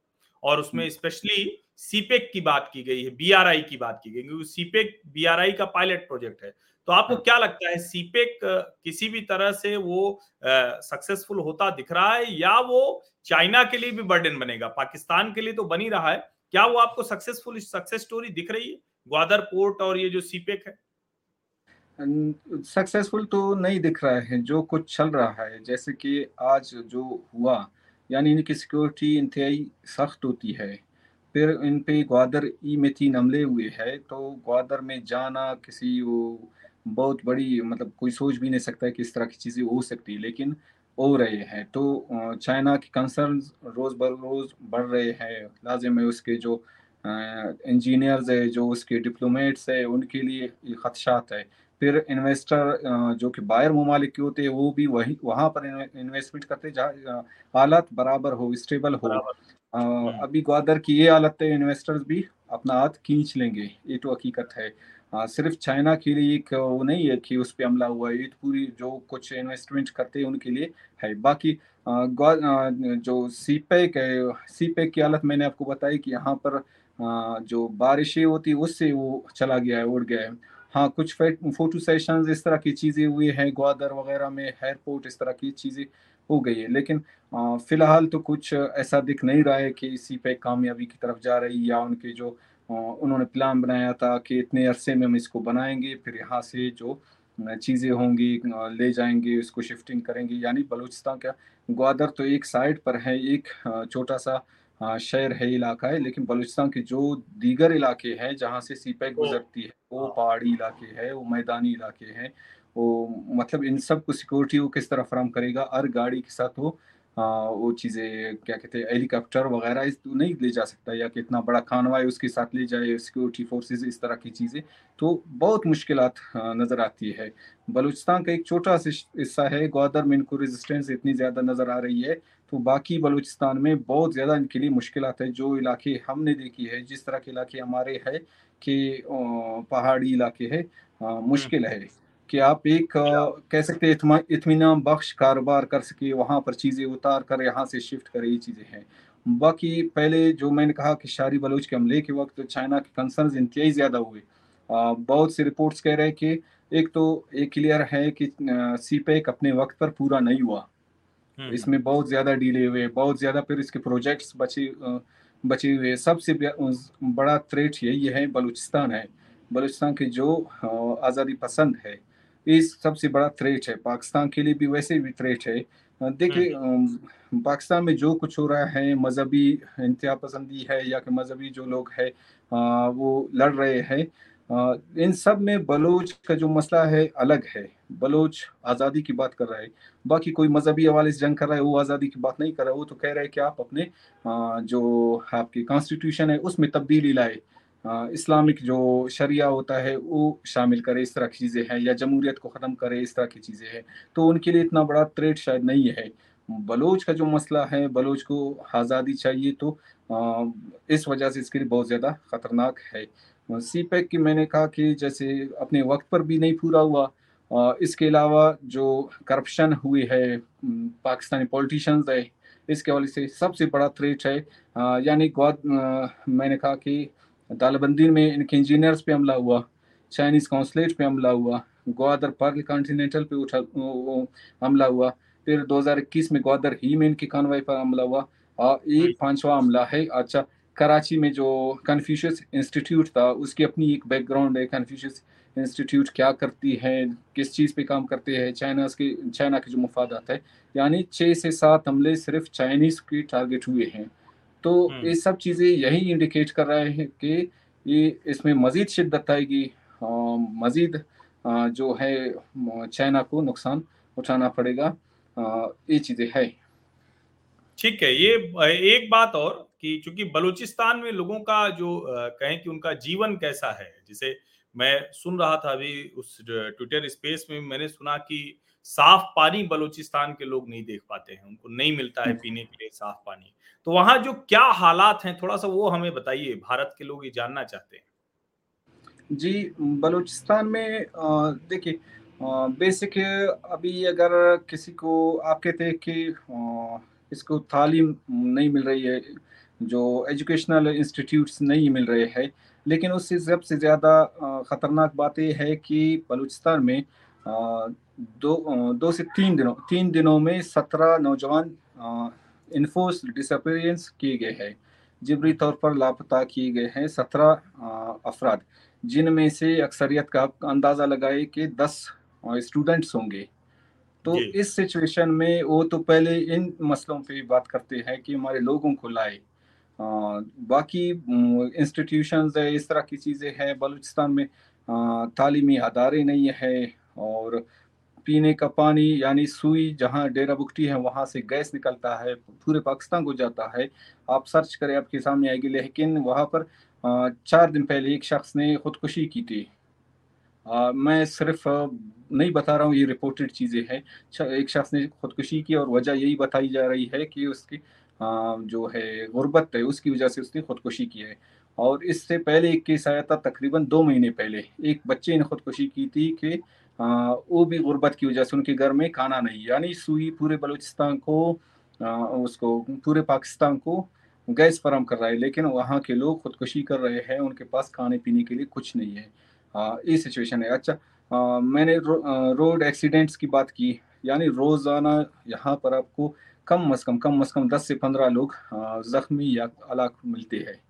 और उसमें स्पेशली सीपेक की बात की गई है बीआरआई की बात की गई क्योंकि सीपेक बीआरआई का पायलट प्रोजेक्ट है। तो आपको हाँ। क्या लगता है सीपेक किसी भी तरह से वो सक्सेसफुल होता दिख रहा है या वो चाइना के लिए भी बर्डन बनेगा? पाकिस्तान के लिए तो बनी रहा है क्या वो आपको सक्सेसफुल सक्सेस स्टोरी दिख रही है? ग्वादर पोर्ट और ये जो सीपेक है। सक्सेसफुल तो नहीं दिख रहा है, जो कुछ चल रहा है, जैसे कि आज जो हुआ, यानी इनकी सिक्योरिटी इंतहाई सख्त होती है। फिर इन पे ग्वादर ई में तीन हमले हुए हैं तो ग्वादर में जाना किसी वो बहुत बड़ी मतलब कोई सोच भी नहीं सकता है कि इस तरह की चीज़ें हो सकती है लेकिन हो रहे हैं। तो चाइना के कंसर्न रोज़ बर रोज़ बढ़ रहे हैं। लाजिम है उसके जो इंजीनियर्स है जो उसके डिप्लोमेट्स है उनके लिए खदशात है। फिर इन्वेस्टर जो कि बाहर ममालिक के होते हैं वो भी वही वहाँ पर इन्वेस्टमेंट करते जहाँ हालत बराबर हो स्टेबल हो। हम्म। अभी ग्वादर की ये हालत है इन्वेस्टर्स भी अपना हाथ खींच लेंगे। ये तो हकीकत है। आ, सिर्फ़ चाइना के लिए एक वो नहीं है कि उस पर हमला हुआ है तो पूरी जो कुछ इन्वेस्टमेंट करते हैं उनके लिए है। बाकी जो सी पैक है सी पैक की हालत मैंने आपको बताई कि यहाँ पर जो बारिशें होती उससे वो चला गया है उड़ गया है। हाँ कुछ फ़ोटो सेशन इस तरह की चीज़ें हुई हैं ग्वादर वगैरह में एयरपोर्ट इस तरह की चीज़ें हो गई है। लेकिन फ़िलहाल तो कुछ ऐसा दिख नहीं रहा है कि सी पैक कामयाबी की तरफ़ जा रही या उनके जो उन्होंने प्लान बनाया था कि इतने अरसे में हम इसको बनाएँगे फिर यहाँ से जो चीज़ें होंगी ले जाएँगे उसको शिफ्टिंग करेंगे। यानी बलूचिस्तान का ग्वादर तो एक साइड पर है एक छोटा सा शहर है इलाका है लेकिन बलूचिस्तान के जो दीगर इलाके हैं जहाँ से सी पैक गुजरती है वो पहाड़ी इलाके हैं वो मैदानी इलाके हैं वो मतलब इन सबको सिक्योरिटी वो किस तरह फराम करेगा? हर गाड़ी के साथ वो वो चीज़ें क्या कहते हैं हेलीकॉप्टर वगैरह इस तो नहीं ले जा सकता या कि इतना बड़ा खानवाई उसके साथ ले जाए सिक्योरिटी फोर्सेस इस तरह की चीज़ें तो बहुत मुश्किल नज़र आती है। बलूचिस्तान का एक छोटा सा हिस्सा है ग्वादर में इनको रेजिस्टेंस इतनी ज़्यादा नज़र आ रही है तो बाकी बलूचिस्तान में बहुत ज़्यादा इनके लिए मुश्किल है जो इलाके हमने देखी है जिस तरह के इलाके हमारे है कि पहाड़ी इलाके है मुश्किल है। कि आप एक कह सकते हैं इतमान बख्श कारोबार कर सके वहाँ पर चीज़ें उतार कर यहाँ से शिफ्ट करे ये चीज़ें हैं। बाकी पहले जो मैंने कहा कि शारी बलूच के हमले के वक्त चाइना के कंसर्न इंतहाई ज़्यादा हुए। बहुत से रिपोर्ट्स कह रहे हैं कि एक तो ये क्लियर है कि सी पैक अपने वक्त पर पूरा नहीं हुआ। हम्म, हम्म। इसमें बहुत ज़्यादा डिले हुए बहुत ज़्यादा फिर इसके प्रोजेक्ट्स बचे बचे हुए। सबसे बड़ा थ्रेट यही है बलूचिस्तान है। बलूचिस्तान के जो आज़ादी पसंद है इस सबसे बड़ा थ्रेट है। पाकिस्तान के लिए भी वैसे भी थ्रेट है। देखिए हम्म। पाकिस्तान में जो कुछ हो रहा है मजहबी इंतहा पसंदी है या कि मजहबी जो लोग है वो लड़ रहे हैं। इन सब में बलोच का जो मसला है अलग है। बलोच आज़ादी की बात कर रहा है। बाकी कोई मजहबी हवाले से जंग कर रहा है वो आज़ादी की बात नहीं कर रहा। है वो तो कह रहा है कि आप अपने जो आपकी कॉन्स्टिट्यूशन है उसमें तब्दीली लाए। इस्लामिक जो शरिया होता है, वो शामिल करे, इस तरह की चीज़ें हैं, या जमहूरियत को ख़त्म करे, इस तरह की चीज़ें हैं। तो उनके लिए इतना बड़ा थ्रेट शायद नहीं है। बलोच का जो मसला है, बलोच को आज़ादी चाहिए तो इस वजह से इसके लिए बहुत ज़्यादा ख़तरनाक है। सी पैक की मैंने कहा कि जैसे अपने वक्त पर भी नहीं पूरा हुआ इसके अलावा जो करप्शन हुई है पाकिस्तानी पॉलिटिशियंस है, इसके हवाले से सबसे बड़ा थ्रेट है। यानी मैंने कहा कि तालबंदी में इनके इंजीनियर्स पे हमला हुआ चाइनीज़ कौंसलेट पे हमला हुआ ग्वादर पर्ल कॉन्टिनेंटल पे उठा हमला हुआ फिर 2021 में ग्वादर ही में इनकी कानवाई पर हमला हुआ। और एक पांचवा हमला है अच्छा कराची में जो कन्फ्यूशियस इंस्टीट्यूट था उसकी अपनी एक बैकग्राउंड है कन्फ्यूशियस इंस्टीट्यूट क्या करती है किस चीज़ पे काम करते हैं चाइना के चाइना के जो मफादात है यानी छः से सात हमले सिर्फ़ चाइनीज़ के टारगेट हुए हैं। तो हम्म। ये सब चीज़ें यही इंडिकेट कर रहे हैं कि ये इसमें मज़ीद शिद्दत आएगी। मज़ीद जो है चाइना को नुकसान उठाना पड़ेगा। ये चीज़ें है। ठीक है ये एक बात और कि चूँकि बलूचिस्तान में लोगों का जो कहें कि उनका जीवन कैसा है जिसे मैं सुन रहा था अभी उस ट्विटर स्पेस में मैंने सुना कि साफ़ पानी बलूचिस्तान के लोग नहीं देख पाते हैं, उनको नहीं मिलता है। पीने के लिए साफ़ पानी तो वहाँ जो क्या हालात हैं, थोड़ा सा वो हमें बताइए, भारत के लोग ये जानना चाहते हैं जी, बलूचिस्तान में देखिए बेसिक अभी अगर किसी को, आप कहते हैं कि इसको तालीम नहीं मिल रही है, जो एजुकेशनल इंस्टीट्यूट्स नहीं मिल रहे हैं, लेकिन उससे सबसे ज़्यादा ख़तरनाक बात यह है कि बलूचिस्तान में दो दो से तीन दिनों तीन दिनों में सत्रह नौजवान इन्फोर्स डिसअपेरेंस किए गए हैं। जबरी तौर पर लापता किए गए हैं सत्रह अफराद जिनमें से अक्सरियत का अंदाज़ा लगाए कि दस स्टूडेंट्स होंगे। तो इस सिचुएशन में वो तो पहले इन मसलों पे बात करते हैं कि हमारे लोगों को लाए। बाकी इंस्टीट्यूशंस है इस तरह की चीज़ें हैं बलूचिस्तान में तालीमी अदारे नहीं है और पीने का पानी यानी सुई जहाँ डेरा बुकटी है, वहाँ से गैस निकलता है, पूरे पाकिस्तान को जाता है। आप सर्च करें, आपके सामने आएगी लेकिन वहाँ पर चार दिन पहले एक शख्स ने खुदकुशी की थी। मैं सिर्फ़ नहीं बता रहा हूँ, ये रिपोर्टेड चीज़ें हैं। एक शख्स ने खुदकुशी की और वजह यही बताई जा रही है कि उसकी जो है गुर्बत है, उसकी वजह से उसने खुदकुशी की है। और इससे पहले एक केस आया था तकरीबन दो महीने पहले। एक बच्चे ने खुदकुशी की थी कि वो भी गुर्बत की वजह से उनके घर में खाना नहीं। यानी सुई पूरे बलूचिस्तान को उसको पूरे पाकिस्तान को गैस फराम कर रहा है लेकिन वहाँ के लोग खुदकुशी कर रहे हैं उनके पास खाने पीने के लिए कुछ नहीं है। ये सिचुएशन है। अच्छा आ, मैंने रो, रोड एक्सीडेंट्स की बात की यानी रोज़ाना यहाँ पर आपको कम अज़ कम कम अज़ कम दस से पंद्रह लोग ज़ख्मी या अलाक मिलते हैं।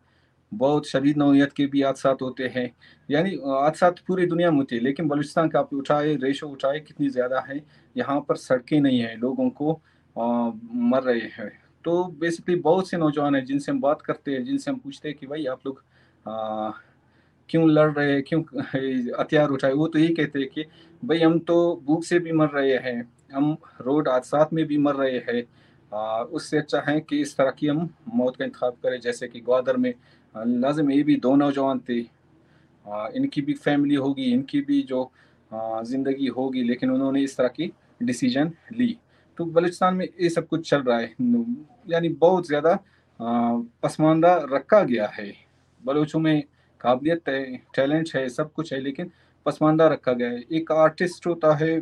बहुत शदीद नौीयत के भी हादसा होते हैं। यानी हादसा पूरी दुनिया में होते हैं लेकिन बलूचिस्तान का आप उठाए रेशो उठाए कितनी ज़्यादा है यहाँ पर सड़कें नहीं हैं लोगों को आ, मर रहे हैं। तो बेसिकली बहुत से नौजवान हैं जिनसे हम बात करते हैं जिनसे हम पूछते हैं कि भाई आप लोग क्यों लड़ रहे हैं क्यों हथियार उठाए? वो तो यही कहते हैं कि भाई हम तो भूख से भी मर रहे हैं हम रोड हादसा में भी मर रहे हैं। उससे अच्छा है कि इस तरह की हम मौत का इंतखब करें जैसे कि ग्वादर में लाजम ये भी दो नौजवान थे। इनकी भी फैमिली होगी, इनकी भी जो ज़िंदगी होगी, लेकिन उन्होंने इस तरह की डिसीज़न ली। तो बलूचिस्तान में ये सब कुछ चल रहा है। यानी बहुत ज़्यादा पसमानदा रखा गया है। बलूचों में काबिलियत है, टैलेंट है, सब कुछ है, लेकिन पसमानदा रखा गया है। एक आर्टिस्ट होता है,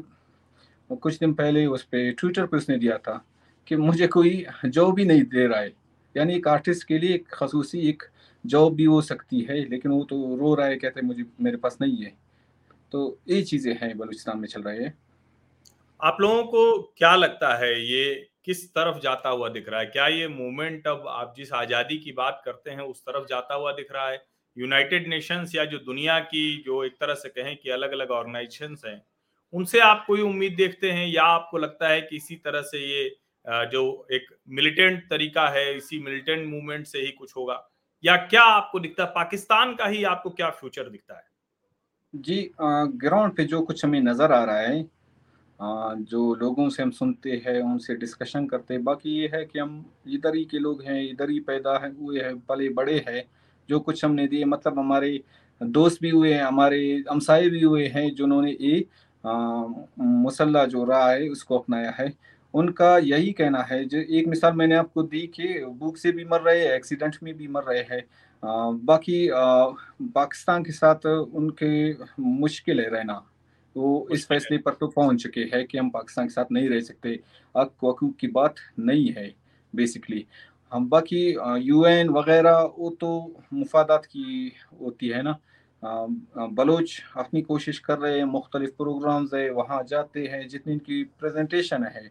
कुछ दिन पहले उस पर ट्विटर पर उसने दिया था कि मुझे कोई जॉब भी नहीं दे रहा है। यानी एक आर्टिस्ट के लिए एक खसूसी, एक जॉब भी हो सकती है, लेकिन वो तो रो रहा है, कहते मुझे, मेरे पास नहीं है। तो ये चीज़ें हैं बलूचिस्तान में चल रही है। आप लोगों को क्या लगता है, ये किस तरफ़ जाता हुआ दिख रहा है? क्या ये मूवमेंट अब आप जिस आज़ादी की बात करते हैं, उस तरफ़ जाता हुआ दिख रहा है? यूनाइटेड नेशंस या जो दुनिया की जो एक तरह से कहें कि अलग अलग ऑर्गेनाइजेशन हैं, उनसे आप कोई उम्मीद देखते हैं, या आपको लगता है कि इसी तरह से ये जो एक मिलिटेंट तरीका है, इसी मिलिटेंट मूवमेंट से ही कुछ होगा? या क्या आपको दिखता है? पाकिस्तान का ही आपको क्या फ्यूचर दिखता है? जी ग्राउंड पे जो कुछ हमें नज़र आ रहा है आ, जो लोगों से हम सुनते हैं उनसे डिस्कशन करते हैं बाकी ये है कि हम इधर ही के लोग हैं इधर ही पैदा है हुए हैं पले बड़े हैं जो कुछ हमने दिए मतलब हमारे दोस्त भी हुए हैं हमारे हमसाए भी हुए हैं जिन्होंने ये मुसल्ला जो रहा है उसको अपनाया है। उनका यही कहना है जो एक मिसाल मैंने आपको दी कि भूख से भी मर रहे हैं एक्सीडेंट में भी मर रहे हैं। बाकी पाकिस्तान के साथ उनके मुश्किल है रहना। वो इस फैसले पर तो पहुँच चुके हैं कि हम पाकिस्तान के साथ नहीं रह सकते। अक की बात नहीं है बेसिकली हम बाकी यूएन वगैरह वो तो मुफादात की होती है ना। बलोच अपनी कोशिश कर रहे हैं मुख्तलिफ़ प्रोग्राम्स है वहाँ जाते हैं जितनी इनकी प्रेजेंटेशन है।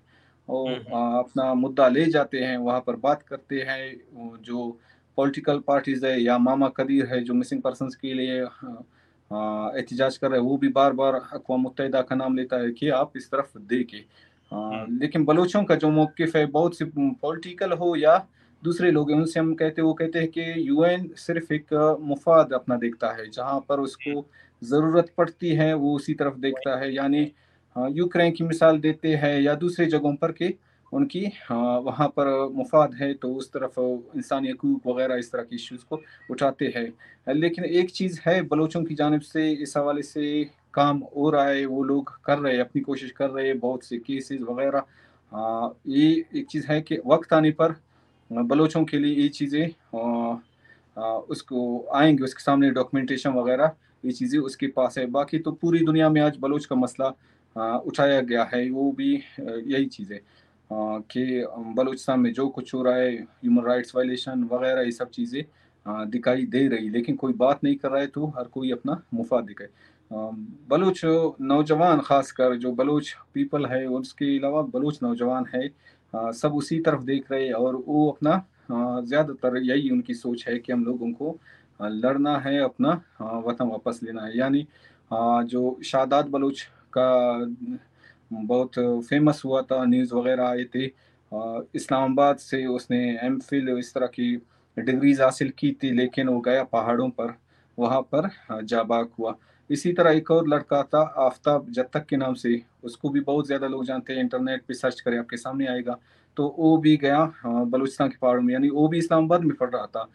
वो हम्म, हम्म। अपना मुद्दा ले जाते हैं वहाँ पर बात करते हैं जो पॉलिटिकल पार्टीज़ है या मामा कदीर है जो मिसिंग पर्सन के लिए एहतजाज कर रहे हैं वो भी बार बार अकवा मुतहदा का नाम लेता है कि आप इस तरफ़ देखे हम्म। लेकिन बलोचों का जो मौकफ है बहुत सी पॉलिटिकल हो या दूसरे लोग हैं उनसे हम कहते वो कहते हैं कि यूएन सिर्फ़ एक मुफाद अपना देखता है जहाँ पर उसको ज़रूरत पड़ती है वो उसी तरफ़ देखता है यानी हाँ, यूक्रेन की मिसाल देते हैं या दूसरे जगहों पर के उनकी हाँ, वहाँ पर मुफाद है तो उस तरफ़ इंसानी हकूक वगैरह इस तरह की इश्यूज़ को उठाते हैं। लेकिन एक चीज़ है बलोचों की जानब से इस हवाले से काम हो रहा है वो लोग कर रहे हैं अपनी कोशिश कर रहे हैं बहुत से केसेस वगैरह। हाँ, ये एक चीज़ है कि वक्त आने पर बलोचों के लिए ये चीज़ें उसको आएँगे उसके सामने डॉक्यूमेंटेशन वगैरह ये चीज़ें उसके पास है। बाकी तो पूरी दुनिया में आज बलोच का मसला उठाया गया है, वो भी यही चीज़। है कि बलूचिस्तान में जो कुछ हो रहा है ह्यूमन राइट्स वायलेशन वगैरह, ये सब चीज़ें दिखाई दे रही लेकिन कोई बात नहीं कर रहा है तो हर कोई अपना मुफाद दिखाए बलूच नौजवान, खासकर जो बलूच पीपल है, उसके अलावा बलूच नौजवान है सब उसी तरफ़ देख रहे हैं और वो अपना ज़्यादातर यही उनकी सोच है कि हम लोगों को लड़ना है, अपना वतन वापस लेना है। यानी जो शादात बलूच का बहुत फ़ेमस हुआ था न्यूज़ वगैरह आए थे। इस्लामाबाद से उसने एम फिल इस तरह की डिग्रीज हासिल की थी, लेकिन वो गया पहाड़ों पर, वहाँ पर जाबाक हुआ। इसी तरह एक और लड़का था, आफ्ताब जत्तक के नाम से। उसको भी बहुत ज़्यादा लोग जानते हैं इंटरनेट पे सर्च करें, आपके सामने आएगा। तो वो भी गया बलूचिस्तान के पहाड़ों में, यानी वो भी इस्लामाबाद में पढ़ रहा था।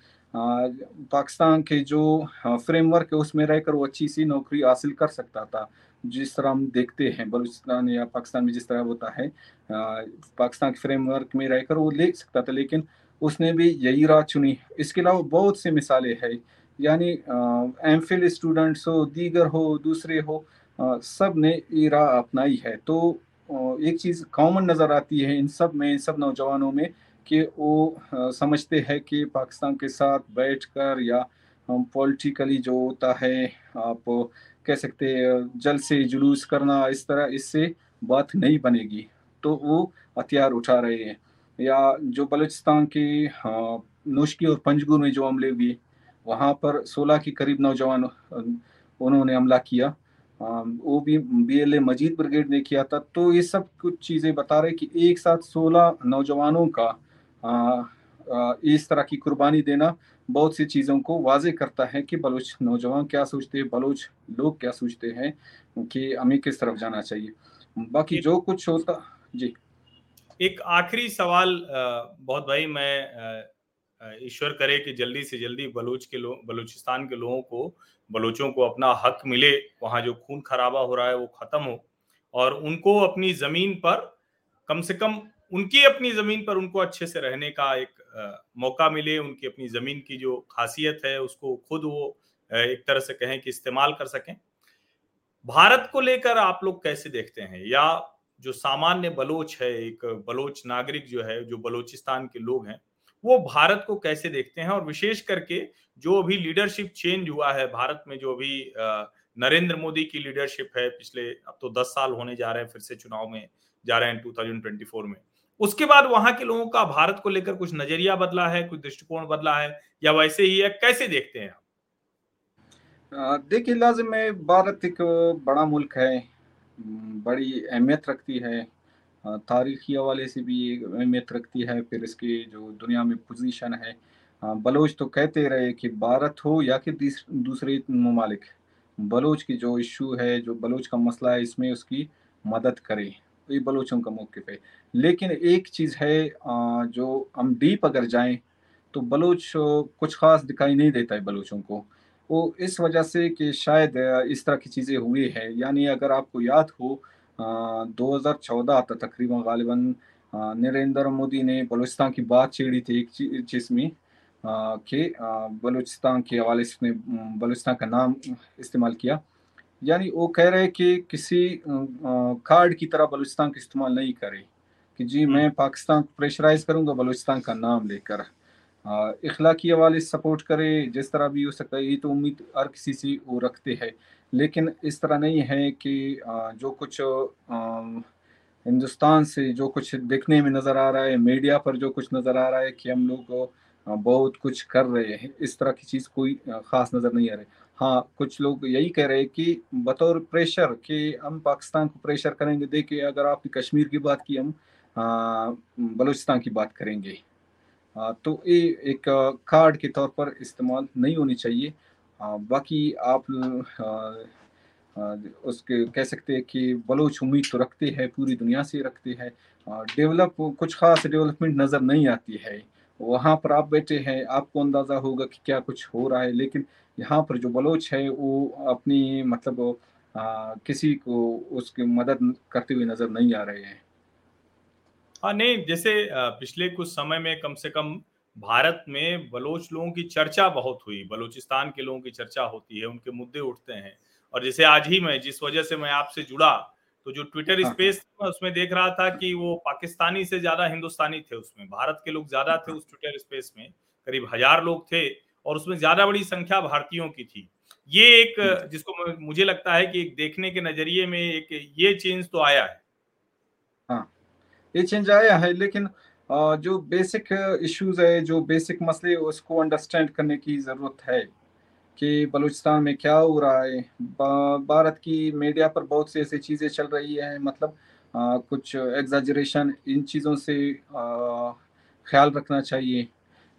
पाकिस्तान के जो फ्रेमवर्क है, उसमें रहकर वो अच्छी सी नौकरी हासिल कर सकता था। जिस तरह हम देखते हैं बलूचिस्तान या पाकिस्तान में जिस तरह होता है पाकिस्तान के फ्रेमवर्क में रहकर वो ले सकता था लेकिन उसने भी यही राह चुनी इसके अलावा बहुत सी मिसालें हैं यानी एम फिल स्टूडेंट्स हो दीगर हो दूसरे हो आ, सबने ये राह अपनाई है। तो एक चीज़ कॉमन नज़र आती है इन सब में इन सब नौजवानों में कि वो आ, समझते हैं कि पाकिस्तान के साथ बैठकर या पॉलिटिकली जो होता है आप कह सकते हैं, जल से जुलूस करना इस तरह इससे बात नहीं बनेगी। तो वो हथियार उठा रहे हैं। या जो बलूचिस्तान के नोशकी और पंजगुर में जो हमले हुए, वहाँ पर 16 के करीब नौजवान, उन्होंने हमला किया। वो भी B L A Majeed brigade ने किया था। तो ये सब कुछ चीज़ें बता रहे कि एक साथ 16 नौजवानों का इस तरह की कुर्बानी देना बहुत सी चीज़ों को वाजे करता है कि बलोच नौजवान क्या सोचते हैं, बलोच लोग क्या सोचते हैं कि हमें किस तरफ़ जाना चाहिए। बाकी जो कुछ होता, जी। एक आखिरी सवाल बहुत भाई, मैं ईश्वर करे कि जल्दी से जल्दी बलूच के लोग बलूचिस्तान के लोगों को, बलोचों को अपना हक मिले, वहाँ जो खून खराबा हो रहा है वो खत्म हो, और उनको अपनी ज़मीन पर कम से कम उनकी अपनी ज़मीन पर उनको अच्छे से रहने का एक मौका मिले, उनकी अपनी ज़मीन की जो खासियत है, उसको खुद वो एक तरह से कहें कि इस्तेमाल कर सकें। भारत को लेकर आप लोग कैसे देखते हैं? या जो सामान्य बलोच है, एक बलोच नागरिक जो है, जो बलोचिस्तान के लोग हैं, वो भारत को कैसे देखते हैं? और विशेष करके जो अभी लीडरशिप चेंज हुआ है, भारत में जो अभी नरेंद्र मोदी की लीडरशिप है, पिछले अब तो दस साल होने जा रहे हैं, फिर से चुनाव में जा रहे हैं 2024 में। उसके बाद वहाँ के लोगों का भारत को लेकर कुछ नज़रिया बदला है, कुछ दृष्टिकोण बदला है, या वैसे ही है, कैसे देखते हैं आप? देखिए, लाजिम में भारत एक बड़ा मुल्क है बड़ी अहमियत रखती है तारीखी हवाले से भी अहमियत रखती है, फिर इसकी जो दुनिया में पोजीशन है बलोच तो कहते रहे कि भारत हो या कि दूसरे ममालिक, बलोच की जो इशू है, जो बलोच का मसला है, इसमें उसकी मदद करे। ये बलोचों का मौके पे। लेकिन एक चीज़ है जो हम डीप अगर जाएँ तो बलोच कुछ खास दिखाई नहीं देता है बलोचों को। वो इस वजह से कि शायद इस तरह की चीज़ें हुई है। यानी अगर आपको याद हो दो हज़ार चौदह तकरीबन गालिबा नरेंद्र मोदी ने बलूचिस्तान की बात छेड़ी थी एक चीज़ में कि के हवाले से बलूचिस्तान का नाम इस्तेमाल किया। यानी वो कह रहे कि किसी कार्ड की तरह बलूचिस्तान का इस्तेमाल नहीं करे। कि जी हम्म। मैं पाकिस्तान को प्रेशराइज करूँगा बलूचिस्तान का नाम लेकर। इखलाकी हवाले सपोर्ट करे जिस तरह भी हो सकता है ये तो उम्मीद हर किसी से वो रखते हैं। लेकिन इस तरह नहीं है कि जो कुछ हिंदुस्तान से जो कुछ देखने में नज़र आ रहा है मीडिया पर जो कुछ नज़र आ रहा है कि हम लोग बहुत कुछ कर रहे हैं इस तरह की चीज़ कोई ख़ास नज़र नहीं आ रही। हाँ कुछ लोग यही कह रहे हैं कि बतौर प्रेशर कि हम पाकिस्तान को प्रेशर करेंगे। देखिए अगर आपने कश्मीर की बात की हम बलूचिस्तान की बात करेंगे। आ, तो ये एक कार्ड के तौर पर इस्तेमाल नहीं होनी चाहिए। आ, बाकी आप आ, उसके कह सकते हैं कि बलोच उम्मीद तो रखते हैं पूरी दुनिया से रखते हैं। डेवलप कुछ खास डेवलपमेंट नज़र नहीं आती है। वहाँ पर आप बैठे हैं आपको अंदाज़ा होगा कि क्या कुछ हो रहा है लेकिन यहाँ पर जो बलोच है वो अपनी मतलब आ, किसी को उसकी मदद करते हुए नज़र नहीं आ रहे हैं। हाँ नहीं जैसे पिछले कुछ समय में कम से कम भारत में बलोच लोगों की चर्चा बहुत हुई बलोचिस्तान के लोगों की चर्चा होती है उनके मुद्दे उठते हैं। और जैसे आज ही मैं जिस वजह से मैं आपसे जुड़ा तो जो ट्विटर हाँ, स्पेस हाँ। था उसमें देख रहा था कि वो पाकिस्तानी से ज़्यादा हिंदुस्तानी थे उसमें भारत के लोग ज़्यादा थे उस ट्विटर स्पेस में करीब हज़ार लोग थे और उसमें ज़्यादा बड़ी संख्या भारतीयों की थी। ये एक जिसको मुझे लगता है कि एक देखने के नज़रिए में एक ये चेंज तो आया है। हाँ ये चेंज आया है लेकिन जो बेसिक इश्यूज़ है जो बेसिक मसले उसको अंडरस्टैंड करने की ज़रूरत है कि बलूचिस्तान में क्या हो रहा है। भारत की मीडिया पर बहुत सी ऐसी चीज़ें चल रही हैं मतलब आ, कुछ एग्जाजरेशन इन चीज़ों से आ, ख्याल रखना चाहिए।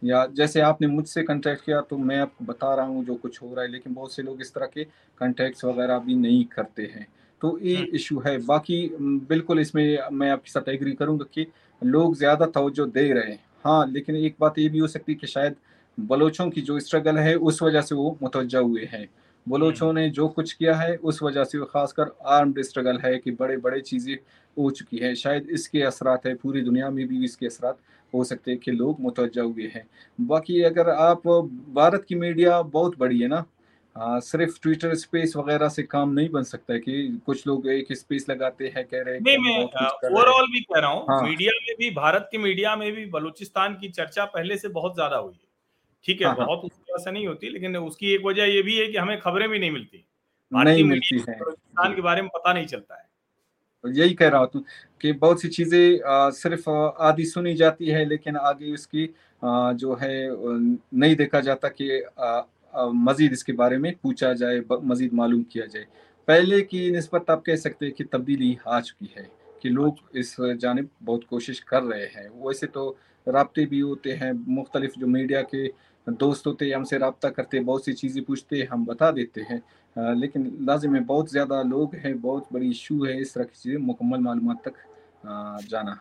या जैसे आपने मुझसे कंटेक्ट किया तो मैं आपको बता रहा हूँ जो कुछ हो रहा है लेकिन बहुत से लोग इस तरह के कंटेक्ट्स वगैरह भी नहीं करते हैं। तो ये इशू हम्म। है। बाकी बिल्कुल इसमें मैं आपके साथ एग्री करूँगा कि लोग ज़्यादा तवज्जो दे रहे हैं। हाँ लेकिन एक बात ये भी हो सकती है कि शायद बलोचों की जो स्ट्रगल है उस वजह से वो मुतवजा हुए हैं। बलोचों हम्म। ने जो कुछ किया है उस वजह से खासकर आर्म्ड स्ट्रगल है कि बड़े बड़े चीज़ें हो चुकी है। शायद इसके असरात है पूरी दुनिया में भी इसके असरात हो सकते हैं कि लोग मुतवजा हुए हैं। बाकी अगर आप भारत की मीडिया बहुत बड़ी है ना आ, सिर्फ़ ट्विटर स्पेस वगैरह से काम नहीं बन सकता है कि कुछ लोग एक स्पेस लगाते हैं कह रहे हैं नहीं मैं ओवरऑल भी कह रहा हूँ हाँ। मीडिया में भी भारत की मीडिया में भी बलूचिस्तान की चर्चा पहले से बहुत ज़्यादा हुई है। ठीक है हाँ, हाँ। बहुत उसकी वजह से नहीं होती लेकिन उसकी एक वजह ये भी है कि हमें खबरें भी नहीं मिलती। नहीं मिलती है। बलूचिस्तान के बारे में पता नहीं चलता है। यही कह रहा हूँ कि बहुत सी चीज़ें सिर्फ़ आधी सुनी जाती है लेकिन आगे उसकी जो है नहीं देखा जाता कि मजीद इसके बारे में पूछा जाए मजीद मालूम किया जाए। पहले की नस्बत आप कह सकते हैं कि तब्दीली आ चुकी है कि लोग इस जानब बहुत कोशिश कर रहे हैं। वैसे तो रबते भी होते हैं मुख्तलिफ़ जो मीडिया के दोस्त होते हमसे रबता करते, बहुत सी चीज़ें पूछते, हम बता देते हैं। लेकिन लाजिम है, बहुत ज़्यादा लोग हैं, बहुत बड़ी इशू है इस तरह की चीज़ें, मुकम्मल मालूम तक जाना।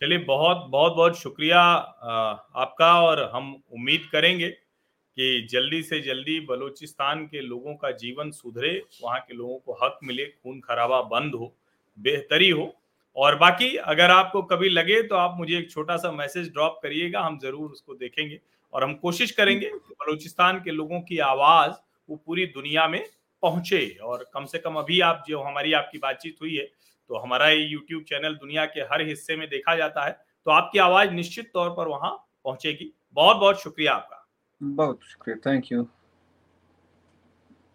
चलिए, बहुत बहुत बहुत शुक्रिया आपका, और हम उम्मीद करेंगे कि जल्दी से जल्दी बलूचिस्तान के लोगों का जीवन सुधरे, वहाँ के लोगों को हक मिले, खून खराबा बंद हो, बेहतरी हो। और बाकी अगर आपको कभी लगे तो आप मुझे एक छोटा सा मैसेज ड्रॉप करिएगा, हम ज़रूर उसको देखेंगे। और हम कोशिश करेंगे कि बलूचिस्तान के लोगों की आवाज़ वो पूरी दुनिया में पहुँचे। और कम से कम अभी आप जो हमारी आपकी बातचीत हुई है तो हमारा ये यूट्यूब चैनल दुनिया के हर हिस्से में देखा जाता है तो आपकी आवाज़ निश्चित तौर पर वहाँ पहुंचेगी। बहुत बहुत शुक्रिया आपका। बहुत शुक्रिया। Thank you